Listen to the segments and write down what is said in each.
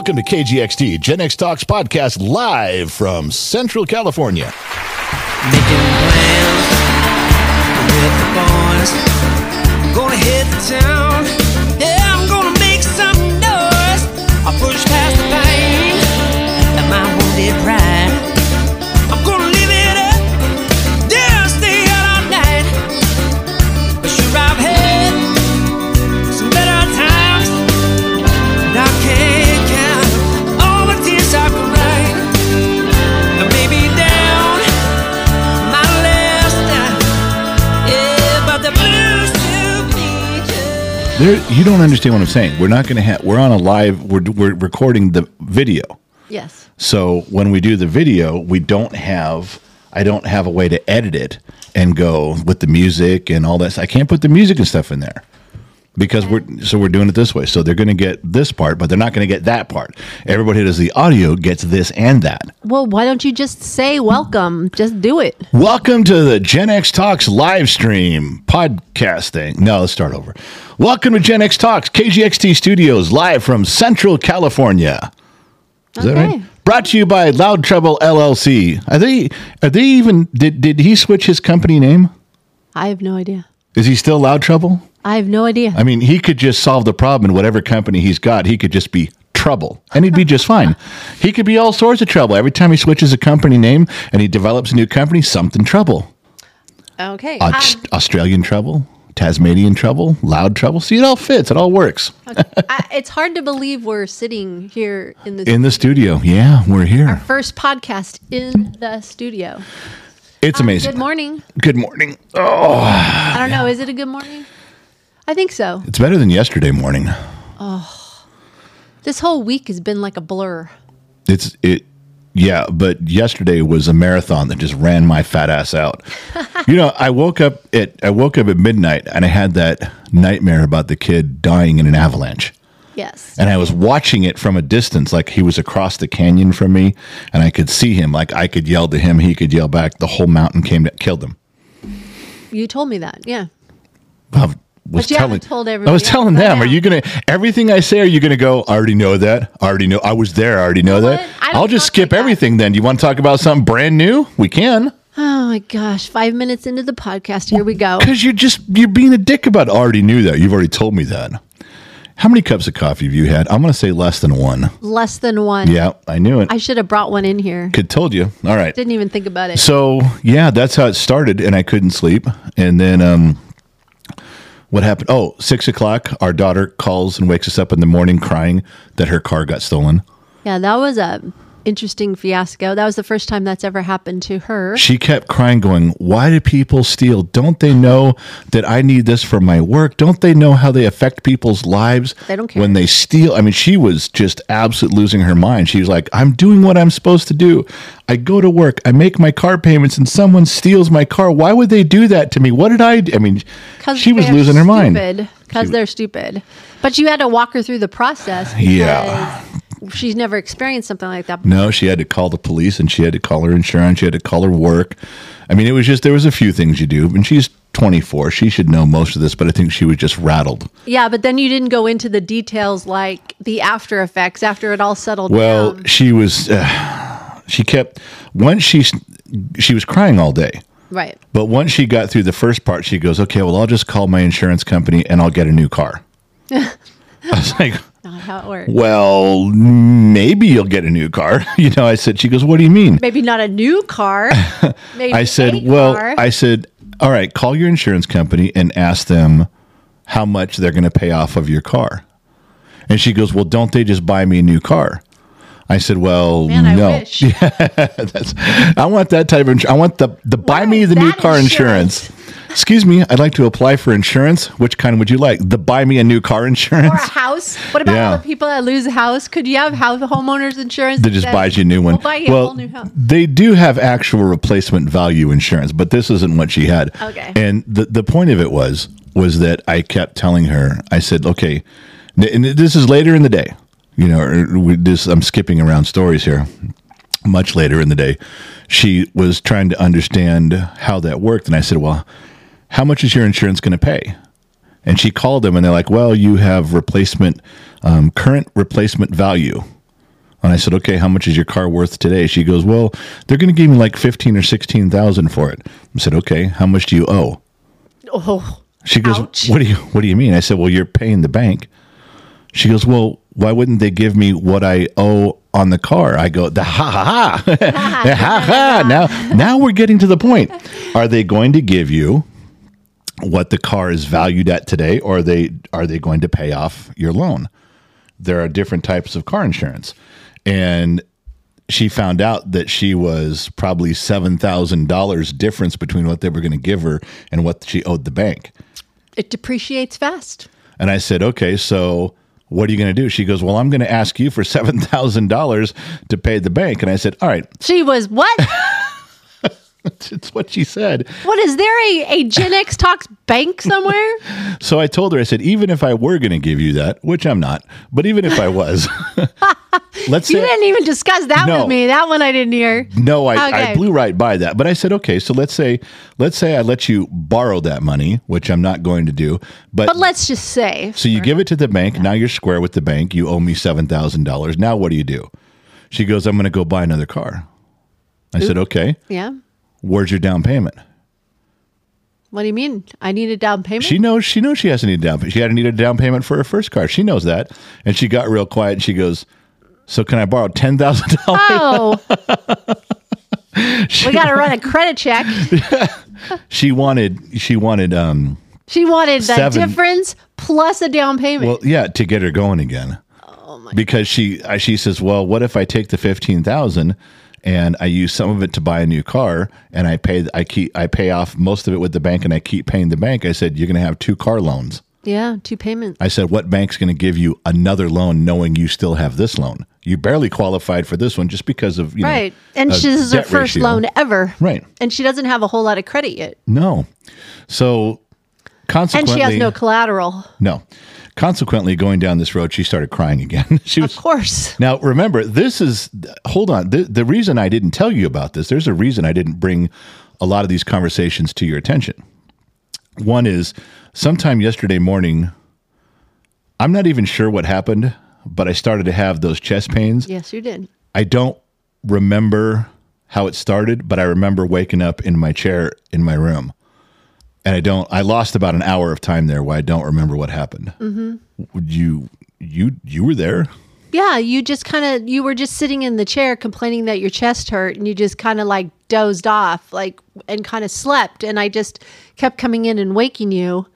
Welcome to KGXT Gen X Talks podcast live from Central California. Making plans with the boys. Gonna hit town. There, you don't understand what I'm saying. We're not going to have. We're on a live. We're we're recording the video. Yes. So when we do the video, we don't have. I don't have a way to edit it and go with the music and all that. I can't put the music and stuff in there because we're so we're doing it this way. So they're going to get this part, but they're not going to get that part. Everybody who does the audio gets this and that. Well, why don't you just say welcome? Just do it. Welcome to the Gen X Talks live stream podcast thing. No, let's start over. Welcome to Gen X Talks, KGXT Studios, live from Central California. Is that Okay. right? Brought to you by Loud Trouble LLC. Are they? Are they even? Did Did he switch his company name? I have no idea. Is he still Loud Trouble? I have no idea. I mean, he could just solve the problem in whatever company he's got. He could just be trouble, and he'd be just fine. He could be all sorts of trouble every time he switches a company name and he develops a new company. Something trouble. okay. Aus- um, Australian trouble, Tasmanian trouble, loud trouble. See, it all fits. It all works. I, it's hard to believe we're sitting here in the In the studio. Yeah, we're here. first podcast in the studio. It's um, amazing. Good morning. Good morning. Oh, I don't know. Is it a good morning? I think so. it's better than yesterday morning. Oh, this whole week has been like a blur. It's it. Yeah, but yesterday was a marathon that just ran my fat ass out. you know, I woke up at I woke up at midnight and I had that nightmare about the kid dying in an avalanche. Yes. and I was watching it from a distance, like he was across the canyon from me, and I could see him. Like I could yell to him, he could yell back. The whole mountain came to killed him. You told me that. Yeah. I was But you telling, told I was telling them, now. are you gonna everything I say? Are you gonna go? I already know that. I already know. I was there. I already know You know that. I'll just skip like everything. Then, do you want to talk about something brand new? We can. Oh my gosh. Five minutes into the podcast. Here we go. Because you're just you're being a dick about. It. I already knew that. You've already told me that. How many cups of coffee have you had? I'm gonna say less than one. Less than one. Yeah, I knew it. I should have brought one in here. Could told you. All right. Didn't even think about it. So yeah, that's how it started, and I couldn't sleep. And then um, what happened? Oh, six o'clock. Our daughter calls and wakes us up in the morning crying that her car got stolen. Yeah, that was a interesting fiasco. That was the first time that's ever happened to her. She kept crying, going, "Why do people steal? Don't they know that I need this for my work? Don't they know how they affect people's lives? They don't care. when they steal." I mean, she was just absolute losing her mind. She was like, "I'm doing what I'm supposed to do. I go to work. I make my car payments, and someone steals my car. Why would they do that to me? What did I? do? I mean, she was losing her mind. Because they're stupid. But you had to walk her through the process. Yeah. She's never experienced something like that. No, she had to call the police and she had to call her insurance. She had to call her work. I mean, it was just there was a few things you do, and she's 24. She should know most of this, but I think she was just rattled. Yeah, but then you didn't go into the details like the after effects after it all settled Well, down. she was. Uh, she kept once she she was crying all day, Right. but once she got through the first part, she goes, "Okay, well, I'll just call my insurance company and I'll get a new car." I was like. Not how it works. Well, maybe you'll get a new car. You know, I said, she goes, What do you mean? Maybe not a new car. Maybe I said, a well, car. I said, all right, call your insurance company and ask them how much they're going to pay off of your car. And she goes, well, don't they just buy me a new car? I said, well, Man, I no. That's, I want that type of insurance. I want the, the buy What me the new car insurance. insurance? Excuse me, I'd like to apply for insurance. Which kind would you like? The buy me a new car insurance or a house. What about Yeah. all the people that lose a house? Could you have house homeowners insurance? that just says, buys you a new one. We'll buy you a whole new house. They do have actual replacement value insurance, but this isn't what she had. Okay. And the the point of it was was that I kept telling her. I said, okay, and this is later in the day. You know, er, we, this I'm skipping around stories here. Much later in the day, she was trying to understand how that worked, and I said, well, how much is your insurance going to pay? And she called them, and they're like, well, you have replacement, um, current replacement value. And I said, okay, how much is your car worth today? She goes, well, they're going to give me like fifteen or sixteen thousand for it. I said, okay, how much do you owe? Oh, She goes, Ouch. what do you what do you mean? I said, well, you're paying the bank. She goes, well, why wouldn't they give me what I owe on the car? I go, the ha ha ha, ha ha. Now, now we're getting to the point. Are they going to give you what the car is valued at today, or are they are they going to pay off your loan? There are different types of car insurance, and she found out that she was probably seven thousand dollars difference between what they were going to give her and what she owed the bank. it depreciates fast. And I said, okay, so what are you going to do? She goes, well, I'm going to ask you for seven thousand dollars to pay the bank. And I said, all right, She was what? it's what she said. what is there a, a Gen X Talks bank somewhere? So I told her, I said, even if I were going to give you that, which I'm not, but even if I was, let's You say didn't even discuss that No. with me. That one I didn't hear. No, I, I blew right by that. But I said, okay, so let's say let's say I let you borrow that money, which I'm not going to do. But, But let's just say so you give it to the bank. Now you're square with the bank. You owe me seven thousand dollars. Now what do you do? She goes, I'm going to go buy another car. I said, okay. Yeah. Where's your down payment? What do you mean? I need a down payment? She knows she knows she has to need a down payment. She had to need a down payment for her first car. She knows that. And she got real quiet and she goes, So can I borrow ten thousand dollars? oh. we got to run a credit check. She wanted she wanted um She wanted the Seven. difference plus a down payment. Well, yeah, to get her going again. Oh my! Because she she says, well, what if I take the fifteen thousand and I use some of it to buy a new car and I pay I keep I pay off most of it with the bank and I keep paying the bank. I said, you're going to have two car loans. yeah, two payments. I said, what bank's going to give you another loan knowing you still have this loan? You barely qualified for this one just because of you Right. know, And a she, this is her first ratio. loan ever. Right. And she doesn't have a whole lot of credit yet. No, so consequently, And she has no collateral. no. Consequently, going down this road, she started crying again. she was Of course. Now, remember, this is, hold on. The, the reason I didn't tell you about this, there's a reason I didn't bring a lot of these conversations to your attention. One is sometime yesterday morning, I'm not even sure what happened, but I started to have those chest pains. Yes, you did. I don't remember how it started, but I remember waking up in my chair in my room. And I don't, I lost about an hour of time there where I don't remember what happened. Mm-hmm. You, you, you were there. Yeah, you just kind of you were just sitting in the chair complaining that your chest hurt and you just kind of like dozed off like and kind of slept and I just kept coming in and waking you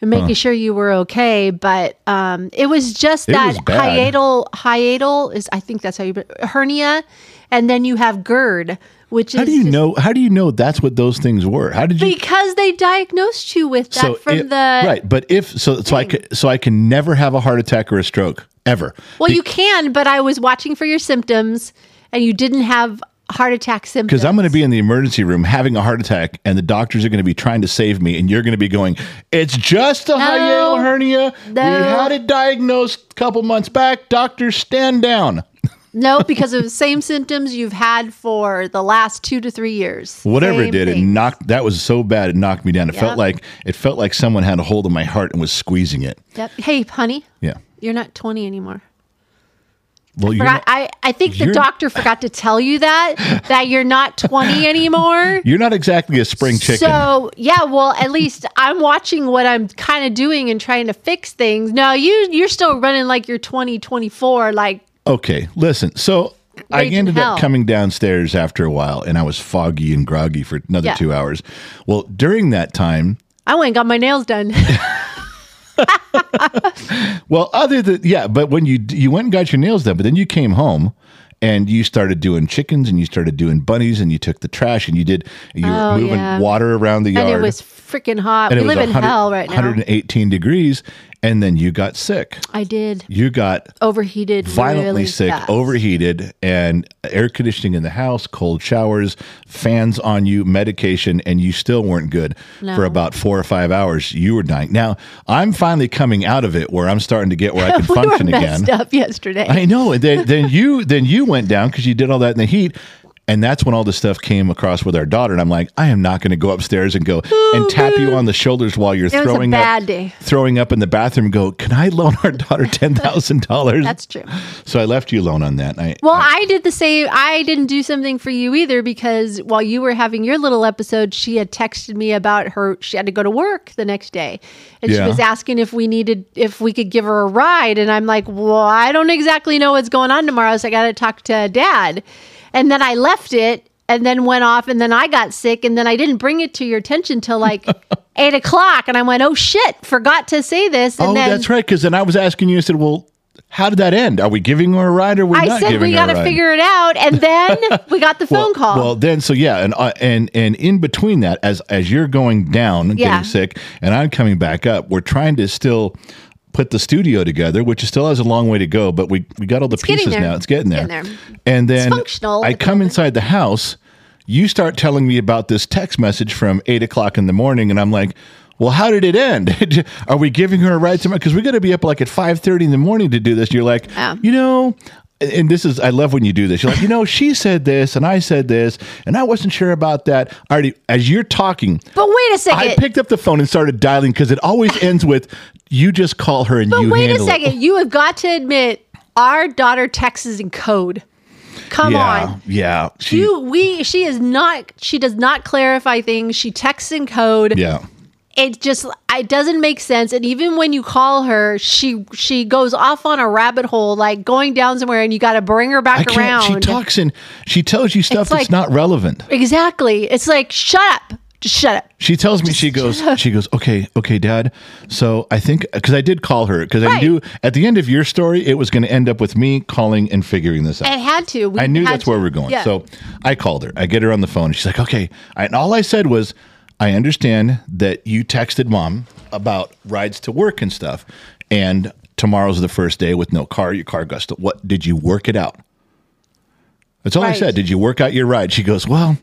and making sure you were okay, but um it was just It that was hiatal hiatal is I think that's how you hernia and then you have GERD which How is How do you know? How do you know that's what those things were? How did you? because they diagnosed you with that from it- the right, but if so, so I could, so I can never have a heart attack or a stroke ever. Well, Be- you can, but I was watching for your symptoms and you didn't have heart attack symptoms. because I'm going to be in the emergency room having a heart attack, and the doctors are going to be trying to save me, and you're going to be going, "It's just a hiatal hernia. No. We had it diagnosed a couple months back. Doctors, stand down." No, because of the same symptoms you've had for the last two to three years. Whatever Same it did, it knocked. That was so bad, it knocked me down. It Yeah. felt like it felt like someone had a hold of my heart and was squeezing it. Yep. Hey, honey, Yeah. you're not 20 anymore. Well, Forgot, not, I, I think the doctor forgot to tell you that, that you're not 20 anymore. you're not exactly a spring chicken. So yeah, well, at least I'm watching what I'm kind of doing and trying to fix things. No, you you're still running like you're 20, 24. Like Okay, listen. So I ended hell. up coming downstairs after a while, and I was foggy and groggy for another Yeah. two hours. Well, during that time, I went and got my nails done. well, other than yeah, but when you you went and got your nails done, but then you came home and you started doing chickens and you started doing bunnies and you took the trash and you did you were Oh, moving yeah. water around the yard and it was freaking hot. and We was live in 100 hell right now. 118 degrees, and then you got sick. I did You got overheated, violently really sick, fast. overheated, and air conditioning in the house, cold showers, fans on you, medication, and you still weren't good No. for about four or five hours. You were dying. Now I'm finally coming out of it, where I'm starting to get where I can we were function again. messed up yesterday. I know. And then, then you then you went down because you did all that in the heat, And that's when all this stuff came across with our daughter. And I'm like, I am not going to go upstairs and go and tap you on the shoulders while you're a throwing bad up, day. throwing up in the bathroom. Go, can I loan our daughter ten thousand dollars? That's true. So I left you alone on that. I, Well, I did the same. I didn't do something for you either because while you were having your little episode, she had texted me about her. She had to go to work the next day, and Yeah. she was asking if we needed if we could give her a ride. And I'm like, well, I don't exactly know what's going on tomorrow, so I got to talk to Dad. And then I left it. And then went off, and then I got sick, and then I didn't bring it to your attention till like eight o'clock, and I went, "Oh shit, forgot to say this." And oh, then that's right. Because then I was asking you. I said, well. How did that end? Are we giving her a ride or we I not said we got to figure it out, and then we got the phone well, call. Well, then so yeah, and uh, and and in between that, as as you're going down, and Yeah. getting sick, and I'm coming back up, we're trying to still put the studio together, which still has a long way to go, but we we got all the getting pieces now. It's getting It's there. getting there. And then I come moment. inside the house. You start telling me about this text message from eight o'clock in the morning, and I'm like. Well, how did it end? Are we giving her a ride tomorrow? Because we got to be up like at five thirty in the morning to do this. You're like, Yeah. you know, and this is I love when you do this. You're like, you know, she said this and I said this, and I wasn't sure about that. Already, as you're talking, but wait a second. I picked up the phone and started dialing because it always ends with you just call her and but you wait a second. it. You have got to admit, our daughter texts in code. Come yeah, on. yeah, she, You, we, she is not. She does not clarify things. She texts in code. yeah. It just, it doesn't make sense. And even when you call her, she, she goes off on a rabbit hole, like going down somewhere, and you got to bring her back around. She talks and she tells you stuff It's that's like- not relevant. exactly. It's like, shut up. Just shut up. She tells me she goes she goes okay okay dad so I think because I did call her because I knew at the end of your story it was going to end up with me calling and figuring this out. It had to. We I knew that's to. where we're going. Yeah. So I called her. I get her on the phone. She's like, okay. And all I said was, I understand that you texted mom about rides to work and stuff. And tomorrow's the first day with no car. Your car got sto- What did you work it out? That's all I said. Did you work out your ride? She goes, Well,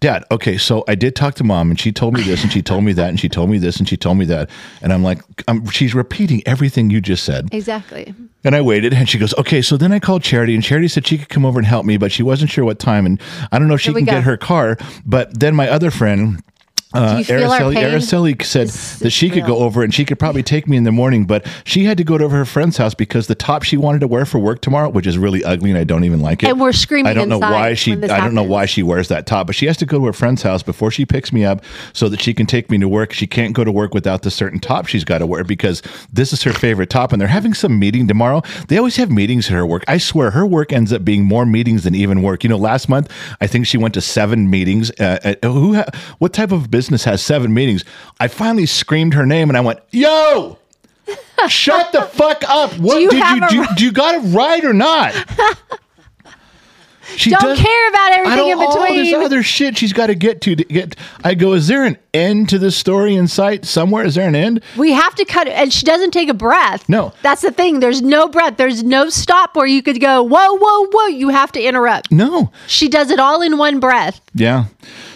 Dad, okay, so I did talk to mom and she told me this and she told me that and she told me this and she told me that. And I'm like, um, she's repeating everything you just said. exactly. And I waited, and she goes, "Okay." So then I called Charity, and Charity said she could come over and help me, but she wasn't sure what time, and I don't know if she can go. get her car. But then my other friend. Uh, Do you feel our Araceli. Araceli said that she could go over and she could probably take me in the morning, but she had to go to her friend's house because the top she wanted to wear for work tomorrow, which is really ugly and I don't even like it. And we're screaming I don't know why she. I don't know why she wears that top, but she has to go to her friend's house before she picks me up so that she can take me to work. She can't go to work without the certain top she's got to wear because this is her favorite top. And they're having some meeting tomorrow. They always have meetings at her work. I swear, her work ends up being more meetings than even work. You know, last month I think she went to seven meetings. Uh, uh, who? Ha- what type of business has seven meetings? I finally screamed her name and I went, "Yo!" Shut the fuck up! What you did you do? Do you got it right or not? She Don't care about I everything don't, in all this other shit she's got to get to to get. I go, is there an end to this story in sight somewhere? Is there an end? We have to cut it. And she doesn't take a breath. No. That's the thing. There's no breath. There's no stop where you could go, whoa, whoa, whoa. You have to interrupt. No. She does it all in one breath. Yeah.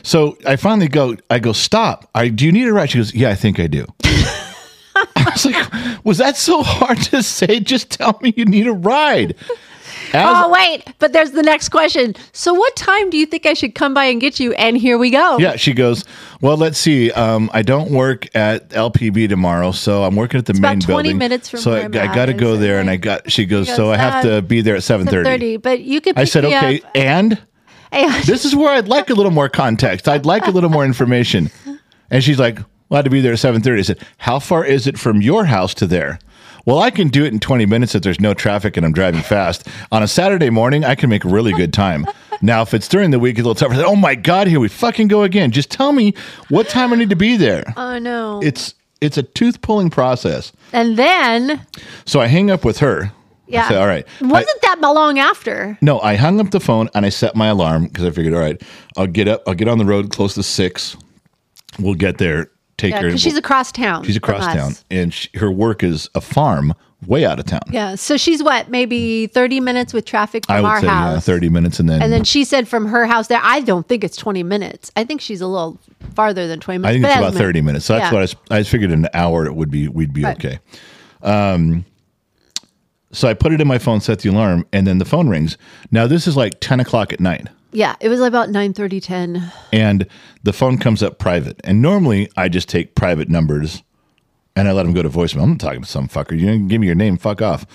So I finally go. I go. Stop. I do you need a ride? She goes. Yeah, I think I do. I was like, was that so hard to say? Just tell me you need a ride. As, oh, wait. But there's the next question. So, what time do you think I should come by and get you? And here we go. Yeah, she goes. Well, let's see. Um, I don't work at LPB tomorrow, so I'm working at the about main 20 building. minutes from so I, I got to go there, and I got. She goes. She so I have uh, to be there at seven thirty. But you could I said, okay, up. and And- this is where I'd like a little more context. I'd like a little more information. And she's like, well, I had to be there at 7.30. I said, how far is it from your house to there? Well, I can do it in 20 minutes if there's no traffic and I'm driving fast. On a Saturday morning, I can make really good time. Now, if it's during the week, it's a little tougher. Oh my God, here we fucking go again. Just tell me what time I need to be there. oh, no. It's it's a tooth pulling process. and then, So I hang up with her. Yeah. I say, all right. Wasn't that long after? no, I hung up the phone and I set my alarm because I figured, all right, I'll get up, I'll get on the road close to six. We'll get there, take Yeah, her. she's across town. she's across town, and she, her work is a farm way out of town. Yeah. So she's what, maybe 30 minutes with traffic I from would our say house. yeah, thirty minutes, and then And then she said from her house there, I don't think it's 20 minutes. I think she's a little farther than 20 minutes. I think it's about thirty minutes. So that's Yeah. what I figured an hour it would be we'd be Right. okay. Um, so I put it in my phone, set the alarm, and then the phone rings. Now this is like ten o'clock at night. Yeah, it was about 9 30, 10. and the phone comes up private. And normally I just take private numbers and I let them go to voicemail. I'm not talking to some fucker. You didn't give me your name. Fuck off.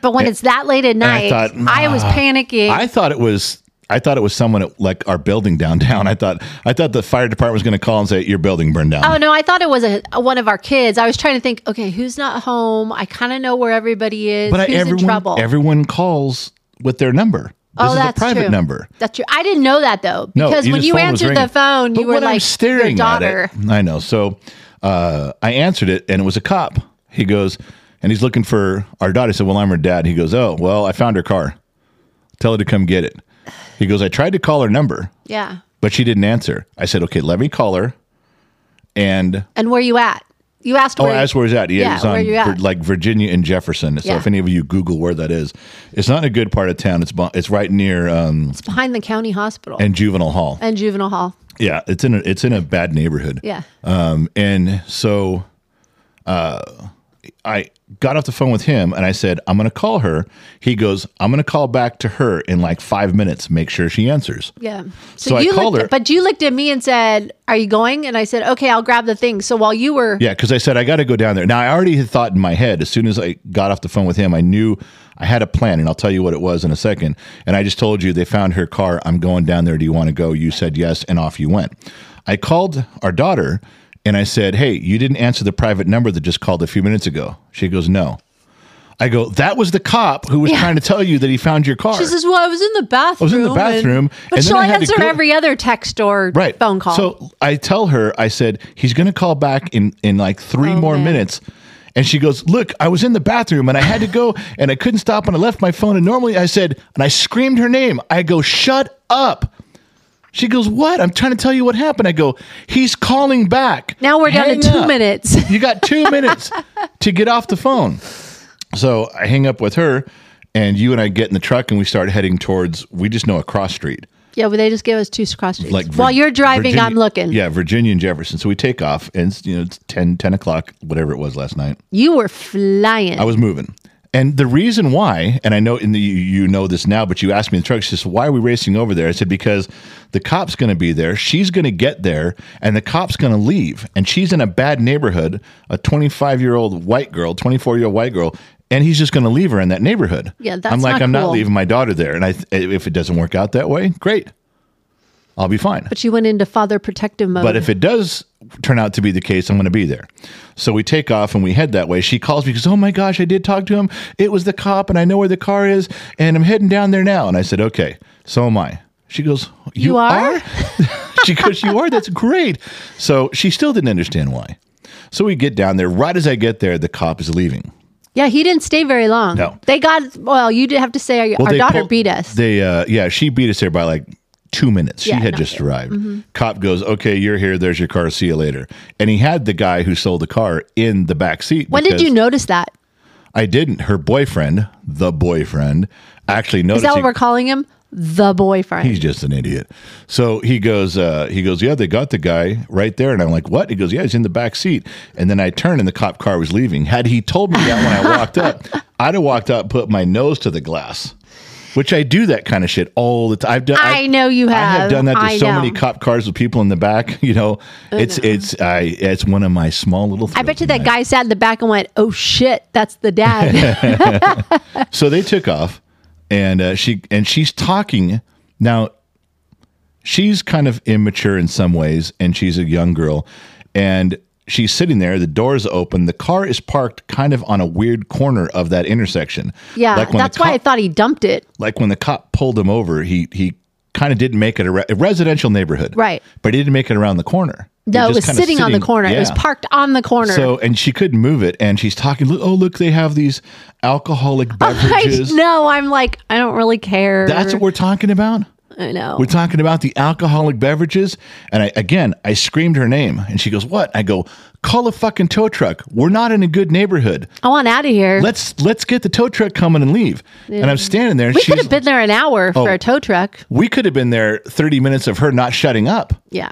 But when it's that late at night, I, thought, I was panicking. I thought it was. I thought it was someone at like our building downtown. I thought I thought the fire department was going to call and say your building burned down. Oh no, I thought it was a, one of our kids. I was trying to think, okay, who's not home? I kind of know where everybody is. but I, who's everyone in trouble? everyone calls with their number. This oh, is that's a private true. number. That's true. I didn't know that though No, because when you answered the phone, But you were when I'm like staring your at daughter. it. I know. So uh, I answered it, and it was a cop. He goes, and he's looking for our daughter. I said, "Well, I'm her dad." He goes, "Oh, well, I found her car. Tell her to come get it." He goes, "I tried to call her number, Yeah. but she didn't answer." I said, "Okay, let me call her." And And where you at? You asked Oh, where. that's where he's at. Yeah, Yeah, it's on where you at? Vir- like Virginia and Jefferson. So Yeah. if any of you Google where that is, it's not in a good part of town. It's bu- it's right near um, it's behind the county hospital and Juvenile Hall. and juvenile hall. Yeah, it's in a it's in a bad neighborhood. Yeah. Um, and so, uh, I got off the phone with him and I said, I'm going to call her. He goes, I'm going to call back to her in like five minutes. Make sure she answers. Yeah. So I you called looked her. At, but you looked at me and said, "Are you going?" And I said, "Okay, I'll grab the thing." So while you were, Yeah, because I said I got to go down there. Now I already had thought in my head as soon as I got off the phone with him, I knew I had a plan, and I'll tell you what it was in a second. And I just told you they found her car. I'm going down there. Do you want to go? You said yes, and off you went. I called our daughter and I said, "Hey, you didn't answer the private number that just called a few minutes ago." She goes, "No." I go, "That was the cop who was Yeah. trying to tell you that he found your car." she says, "Well, I was in the bathroom." I was in the and- bathroom, but and she'll I answer every other text or right phone call. So I tell her, I said he's going to call back in in like three Oh, more man. minutes. And she goes, Look, I was in the bathroom and I had to go and I couldn't stop and I left my phone. And normally I said, and I screamed her name. I go, Shut up. She goes, What? I'm trying to tell you what happened. I go, He's calling back. now we're down Hang to two up. minutes. You got two minutes to get off the phone. So I hang up with her and you and I get in the truck and we start heading towards, we just know a cross street yeah, but they just gave us two cross streets. like while you're driving, Virginia- I'm looking. Yeah, Virginia and Jefferson. So we take off, and it's, you know it's 10, 10 o'clock, whatever it was last night. You were flying. I was moving, and the reason why, and I know in the you, know this now, but you asked me in the truck. She says, "Why are we racing over there?" I said, "Because the cop's going to be there. She's going to get there, and the cop's going to leave, and she's in a bad neighborhood. A twenty five year old white girl, twenty four year old white girl." And he's just going to leave her in that neighborhood. Yeah, that's I'm like, not I'm not leaving my daughter there. And I, if it doesn't work out that way, great, I'll be fine. but you went into father protective mode. But if it does turn out to be the case, I'm going to be there. So we take off and we head that way. She calls me because, oh my gosh, I did talk to him. It was the cop and I know where the car is and I'm heading down there now. And I said, okay, so am I. She goes, You, You are? she goes, You are? That's great. So she still didn't understand why. So we get down there. Right as I get there, the cop is leaving. yeah, he didn't stay very long. No. they got. Well, you did have to say our, Well, our daughter pulled- beat us. They, uh, yeah, she beat us there by like two minutes. Yeah, she had just. Mm-hmm. arrived. Cop goes, "Okay, you're here. There's your car. See you later." And he had the guy who sold the car in the back seat. when did you notice that? I didn't. Her boyfriend, the boyfriend, actually Is that what he- we're calling him? The boyfriend. He's just an idiot. So he goes, uh, he goes, yeah, they got the guy right there. And I'm like, what? He goes, yeah, he's in the back seat. And then I turned and the cop car was leaving. Had he told me that when I walked up, I'd have walked up, put my nose to the glass, which I do that kind of shit all the time. I've done. I I've- know you have. I have done that to I so know. many cop cars with people in the back. You know, it's it's I it's one of my small little. I bet you that guy sat in the back and went, "Oh shit, that's the dad." so they took off and uh, she and she's talking now she's kind of immature in some ways and she's a young girl and she's sitting there the door's open the car is parked kind of on a weird corner of that intersection yeah, like that's the why I thought he dumped it. like when the cop pulled him over he he kind of didn't make it a, re- a residential neighborhood Right. but he didn't make it around the corner No, it was kinda sitting, on the corner. It was parked on the corner. so and she couldn't move it and she's talking look oh look they have these alcoholic beverages know. I'm like, I don't really care. that's what we're talking about I know. We're talking about the alcoholic beverages. And I, again, I screamed her name and she goes, What? I go, Call a fucking tow truck. We're not in a good neighborhood. I want out of here. Let's let's get the tow truck coming and leave. And I'm standing there. And we she's, could have been there an hour for Oh. a tow truck. we could have been there 30 minutes of her not shutting up Yeah.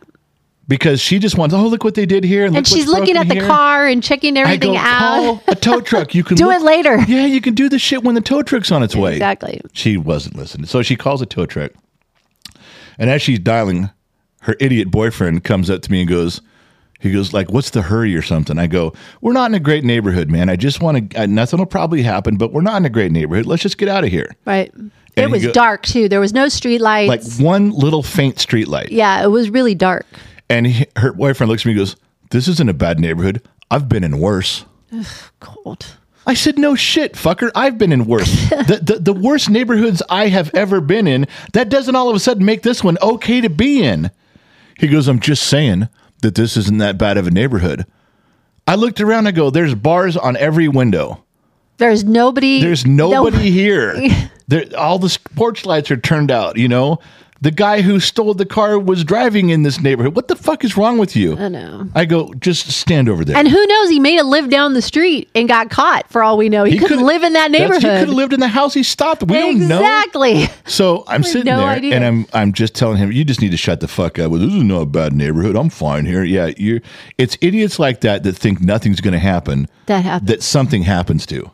because she just wants, oh, look what they did here. And, And she's looking at the here." car and checking I everything go, out. Call a tow truck. You can Do look- it later. Yeah, you can do the shit when the tow truck's on its way. Exactly. She wasn't listening. So she calls a tow truck. And as she's dialing, her idiot boyfriend comes up to me and goes, he goes like, "What's the hurry or something?" I go, "We're not in a great neighborhood, man. I just want to. Nothing will probably happen, but we're not in a great neighborhood. Let's just get out of here." Right. And it was go- dark too. There was no street lights. Like one little faint street light. yeah, it was really dark. And he, her boyfriend looks at me and goes, This isn't a bad neighborhood. I've been in worse. Cold. I said, No shit, fucker. I've been in worse. the, the, the worst neighborhoods I have ever been in, that doesn't all of a sudden make this one okay to be in. He goes, I'm just saying that this isn't that bad of a neighborhood. I looked around, I go, There's bars on every window. There's nobody. There's nobody here. There, all the porch lights are turned out, you know? The guy who stole the car was driving in this neighborhood. What the fuck is wrong with you? I know. I go, just stand over there. And who knows? He may have lived down the street and got caught. For all we know, he, couldn't could- live in that neighborhood. He could have lived in the house he stopped. We don't know. exactly. So I'm sitting no there idea. and I'm I'm just telling him, you just need to shut the fuck up. Well, this is not a bad neighborhood. I'm fine here. Yeah, you. It's idiots like that that think nothing's going to happen. That happens. That something happens to,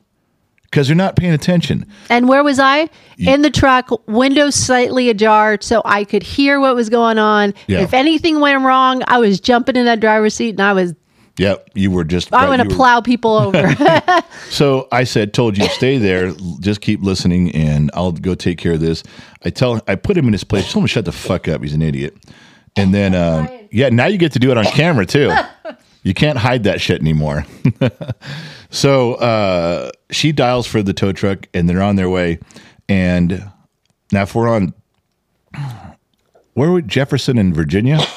because they're not paying attention. And where was I? In the truck, windows slightly ajar, so I could hear what was going on. Yeah. If anything went wrong, I was jumping in that driver's seat and I was Yep, you were just. I'm going to plow people over. So I said, told you, stay there. Just keep listening, and I'll go take care of this. I tell, I put him in his place. Told him to shut the fuck up. He's an idiot. And then, um, yeah, now you get to do it on camera too. You can't hide that shit anymore. so uh, she dials for the tow truck, and they're on their way. And now, if we're on, where would Jefferson in Virginia?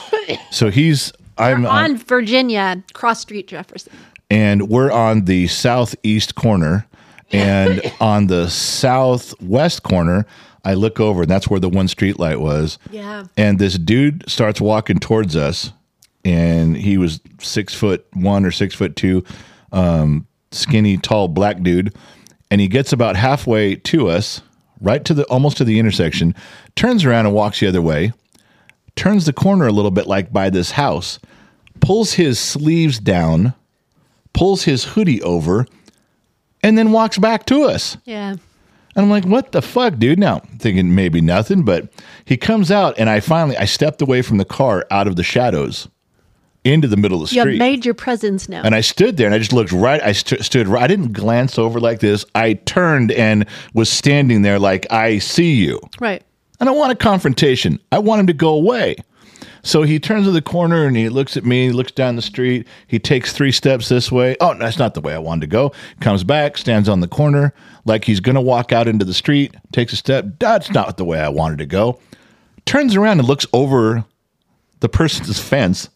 So he's. I'm on Virginia, Cross Street Jefferson. and we're on the southeast corner and on the southwest corner i look over and that's where the one street light was Yeah. and this dude starts walking towards us and he was six foot one or six foot two um, skinny tall black dude and he gets about halfway to us right to the almost to the intersection turns around and walks the other way turns the corner a little bit like by this house pulls his sleeves down pulls his hoodie over, and then walks back to us. Yeah. And I'm like, what the fuck, dude? Now, thinking maybe nothing, but he comes out, and I finally I stepped away from the car out of the shadows into the middle of the street. You have made your presence known. and I stood there and I just looked right. I st- stood right. I didn't glance over like this. I turned and was standing there like, I see you. right. And I don't want a confrontation. I want him to go away. So he turns to the corner and he looks at me, he looks down the street. He takes three steps this way. Oh, that's not the way I wanted to go. Comes back, stands on the corner like he's going to walk out into the street, takes a step. That's not the way I wanted to go. Turns around and looks over the person's fence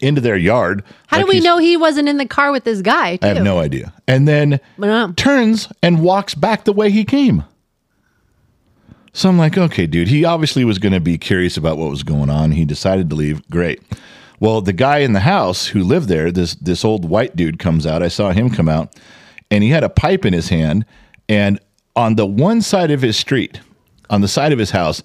into their yard. How like do we know he wasn't in the car with this guy? I have no idea. And then turns and walks back the way he came. So I'm like, okay, dude, he obviously was going to be curious about what was going on. He decided to leave. Great. Well, the guy in the house who lived there, this this old white dude comes out. I saw him come out and he had a pipe in his hand and on the one side of his street, on the side of his house,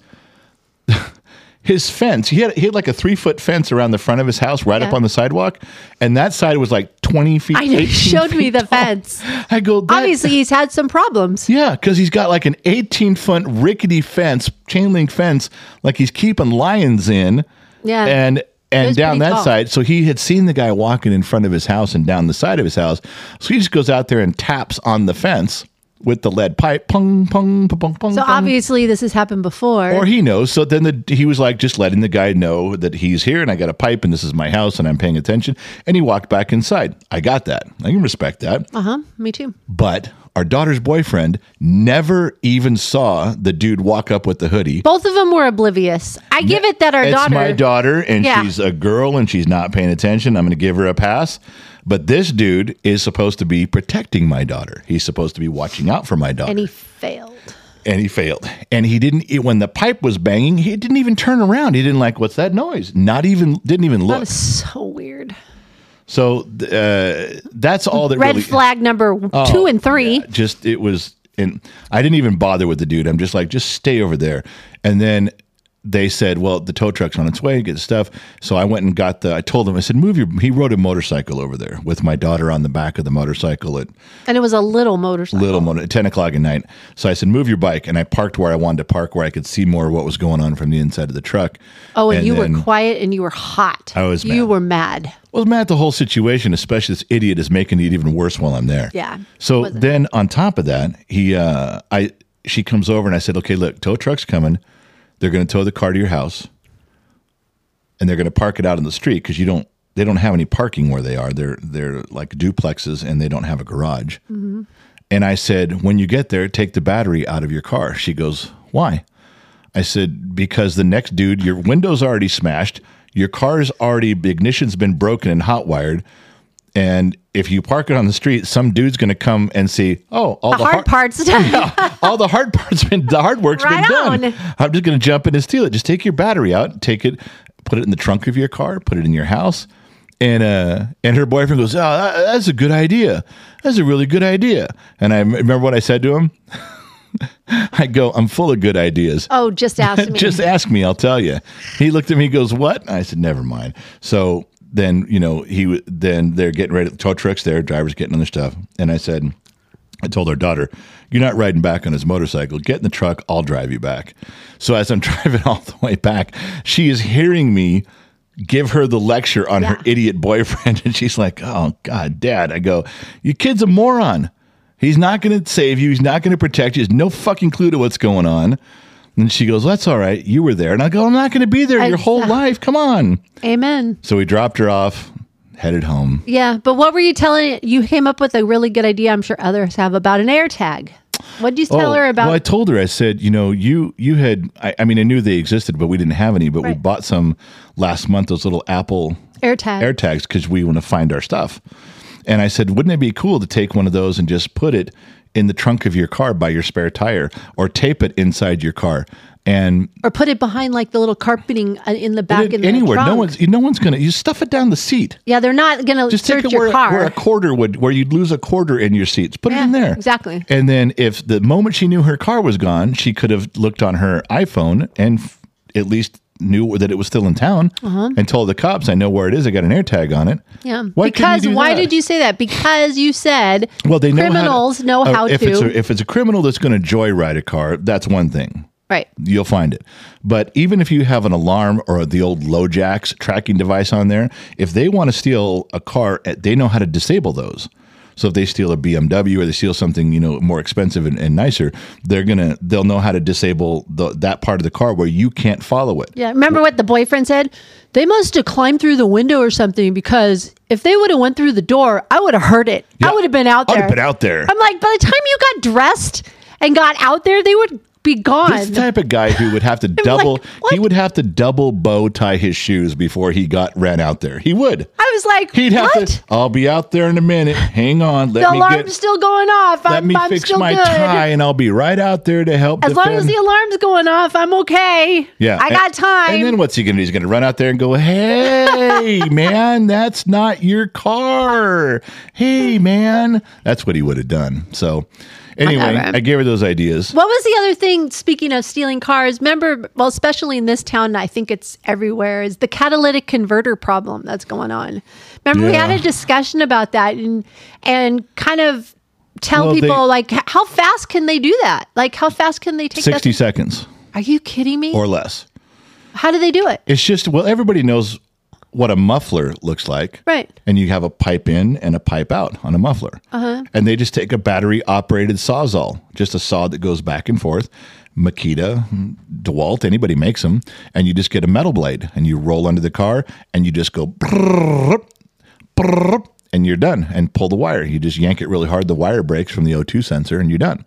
his fence, he had he had like a 3-foot fence around the front of his house right up on the sidewalk, and that side was like 20 feet I know. 18 You showed me the tall. fence. I go, that- Obviously, he's had some problems. yeah, because he's got like an 18 foot rickety fence, chain link fence, like he's keeping lions in. Yeah. And and down that tall. side. So he had seen the guy walking in front of his house and down the side of his house. So he just goes out there and taps on the fence with the lead pipe. Pung, pung, pung, pung, pung. So pung. obviously, this has happened before. Or he knows. So then the, he was like just letting the guy know that he's here and I got a pipe and this is my house and I'm paying attention. And he walked back inside. I got that. I can respect that. uh huh. Me too. But our daughter's boyfriend never even saw the dude walk up with the hoodie. Both of them were oblivious. I give it that our it's daughter. my daughter, and Yeah. she's a girl, and she's not paying attention. I'm going to give her a pass. But this dude is supposed to be protecting my daughter. He's supposed to be watching out for my daughter, and he failed. and he failed. And he didn't. when the pipe was banging, he didn't even turn around. He didn't like, "What's that noise?" Not even. Didn't even look. That was so weird. So uh, that's all that Red really. flag number Oh, two and three. yeah, just it was, and I didn't even bother with the dude. I'm just like, just stay over there. And then they said, well, the tow truck's on its way, get the stuff. So I went and got the. I told him, I said, move your. He rode a motorcycle over there with my daughter on the back of the motorcycle at And it was a little motorcycle. little motor, 10 o'clock at night. So I said, move your bike. And I parked where I wanted to park, where I could see more of what was going on from the inside of the truck. Oh, and, And you were quiet and you were hot. I was You mad. were mad. Well, Matt, the whole situation, especially this idiot, is making it even worse while I'm there. Yeah. So then on top of that, he, uh, I, she comes over and I said, okay, look, tow truck's coming. They're going to tow the car to your house, and they're going to park it out in the street because you don't. They don't have any parking where they are. They're they're like duplexes, and they don't have a garage. Mm-hmm. And I said, when you get there, take the battery out of your car. She goes, why? I said, because the next dude, your window's already smashed, your car's already, the ignition's been broken and hot wired. And if you park it on the street, some dude's going to come and see, oh, all The, the, hard parts. done. yeah, all the hard parts been, the hard work's Right been done. I'm just going to jump in and steal it. Just take your battery out, take it, put it in the trunk of your car, put it in your house. And uh, and her boyfriend goes, oh, that- that's a good idea. That's a really good idea. And I remember what I said to him. I go, I'm full of good ideas. oh, just ask me. Just ask me, I'll tell you. He looked at me, he goes, "What?" I said, "Never mind." So then, you know, he then they're getting ready. Tow trucks there, drivers getting on their stuff, and I said, I told our daughter, "You're not riding back on his motorcycle. Get in the truck. I'll drive you back." So as I'm driving all the way back, she is hearing me give her the lecture on her idiot boyfriend, and she's like, "Oh God, Dad!" I go, "Your kid's a moron." He's not going to save you. He's not going to protect you. He has no fucking clue to what's going on. And she goes, That's all right. You were there. And I go, I'm not going to be there your whole Exact- life. Come on. Amen. So we dropped her off, headed home. Yeah, but what were you telling? You came up with a really good idea. I'm sure others have about an air tag. What did you tell oh, her about? Oh, Well, I told her, I said, you know, you you had, I, I mean, I knew they existed, but we didn't have any. But we bought some last month, those little Apple air tag. air tags because we want to find our stuff. And I said, wouldn't it be cool to take one of those and just put it in the trunk of your car by your spare tire or tape it inside your car? And or put it behind like the little carpeting uh, in the back in the anywhere. No trunk. one's no one's gonna. You stuff it down the seat. Yeah, they're not gonna Just search take it your where, car. where a quarter would, where you'd lose a quarter in your seats. Put it in there. exactly. And then if the moment she knew her car was gone, she could have looked on her iPhone and f- at least knew that it was still in town and told the cops, "I know where it is. I got an air tag on it." Uh-huh. yeah, Why because why that? did you say that? Because you said Well, they know criminals how to, know uh, how if to. It's a, if it's a criminal that's going to joyride a car, that's one thing. right. You'll find it. But even if you have an alarm or the old LoJack's tracking device on there, if they want to steal a car, eh, they know how to disable those. So if they steal a BMW or they steal something, you know, more expensive and, and nicer, they're gonna they'll know how to disable the, that part of the car where you can't follow it. Yeah, remember what the boyfriend said? They must have climbed through the window or something because if they would have went through the door, I would have heard it. I would have been out there. I'd have been out there. I'm like, by the time you got dressed and got out there, they would be gone. This type of guy who would have to double what? he would have to double bow tie his shoes before he got ran out there. He would. I was like, He'd have what? to. I'll be out there in a minute. Hang on. Let the alarm's get. still going off. let I'm, me I'm fix my good. tie, and I'll be right out there to help. As long as the alarm's going off, I'm okay. yeah, I and- got time. And then what's he gonna do? He's gonna run out there and go, "Hey, man, that's not your car. Hey, man." That's what he would have done. So, anyway, Whatever. I gave her those ideas. What was the other thing? Speaking of stealing cars, remember, well, especially in this town, I think it's everywhere, is the catalytic converter problem that's going on. Remember, we had a discussion about that and and kind of tell Well, they- people like how fast can they do that? Like how fast can they take Sixty that? seconds Are you kidding me? or less. how do they do it? It's just well, everybody knows what a muffler looks like, Right. And you have a pipe in and a pipe out on a muffler, uh-huh. and they just take a battery operated sawzall, just a saw that goes back and forth. Makita, Dewalt, anybody makes them, and you just get a metal blade and you roll under the car and you just go brrrr, brrrr, and you're done and pull the wire. You just yank it really hard, the wire breaks from the O2 sensor, and you're done.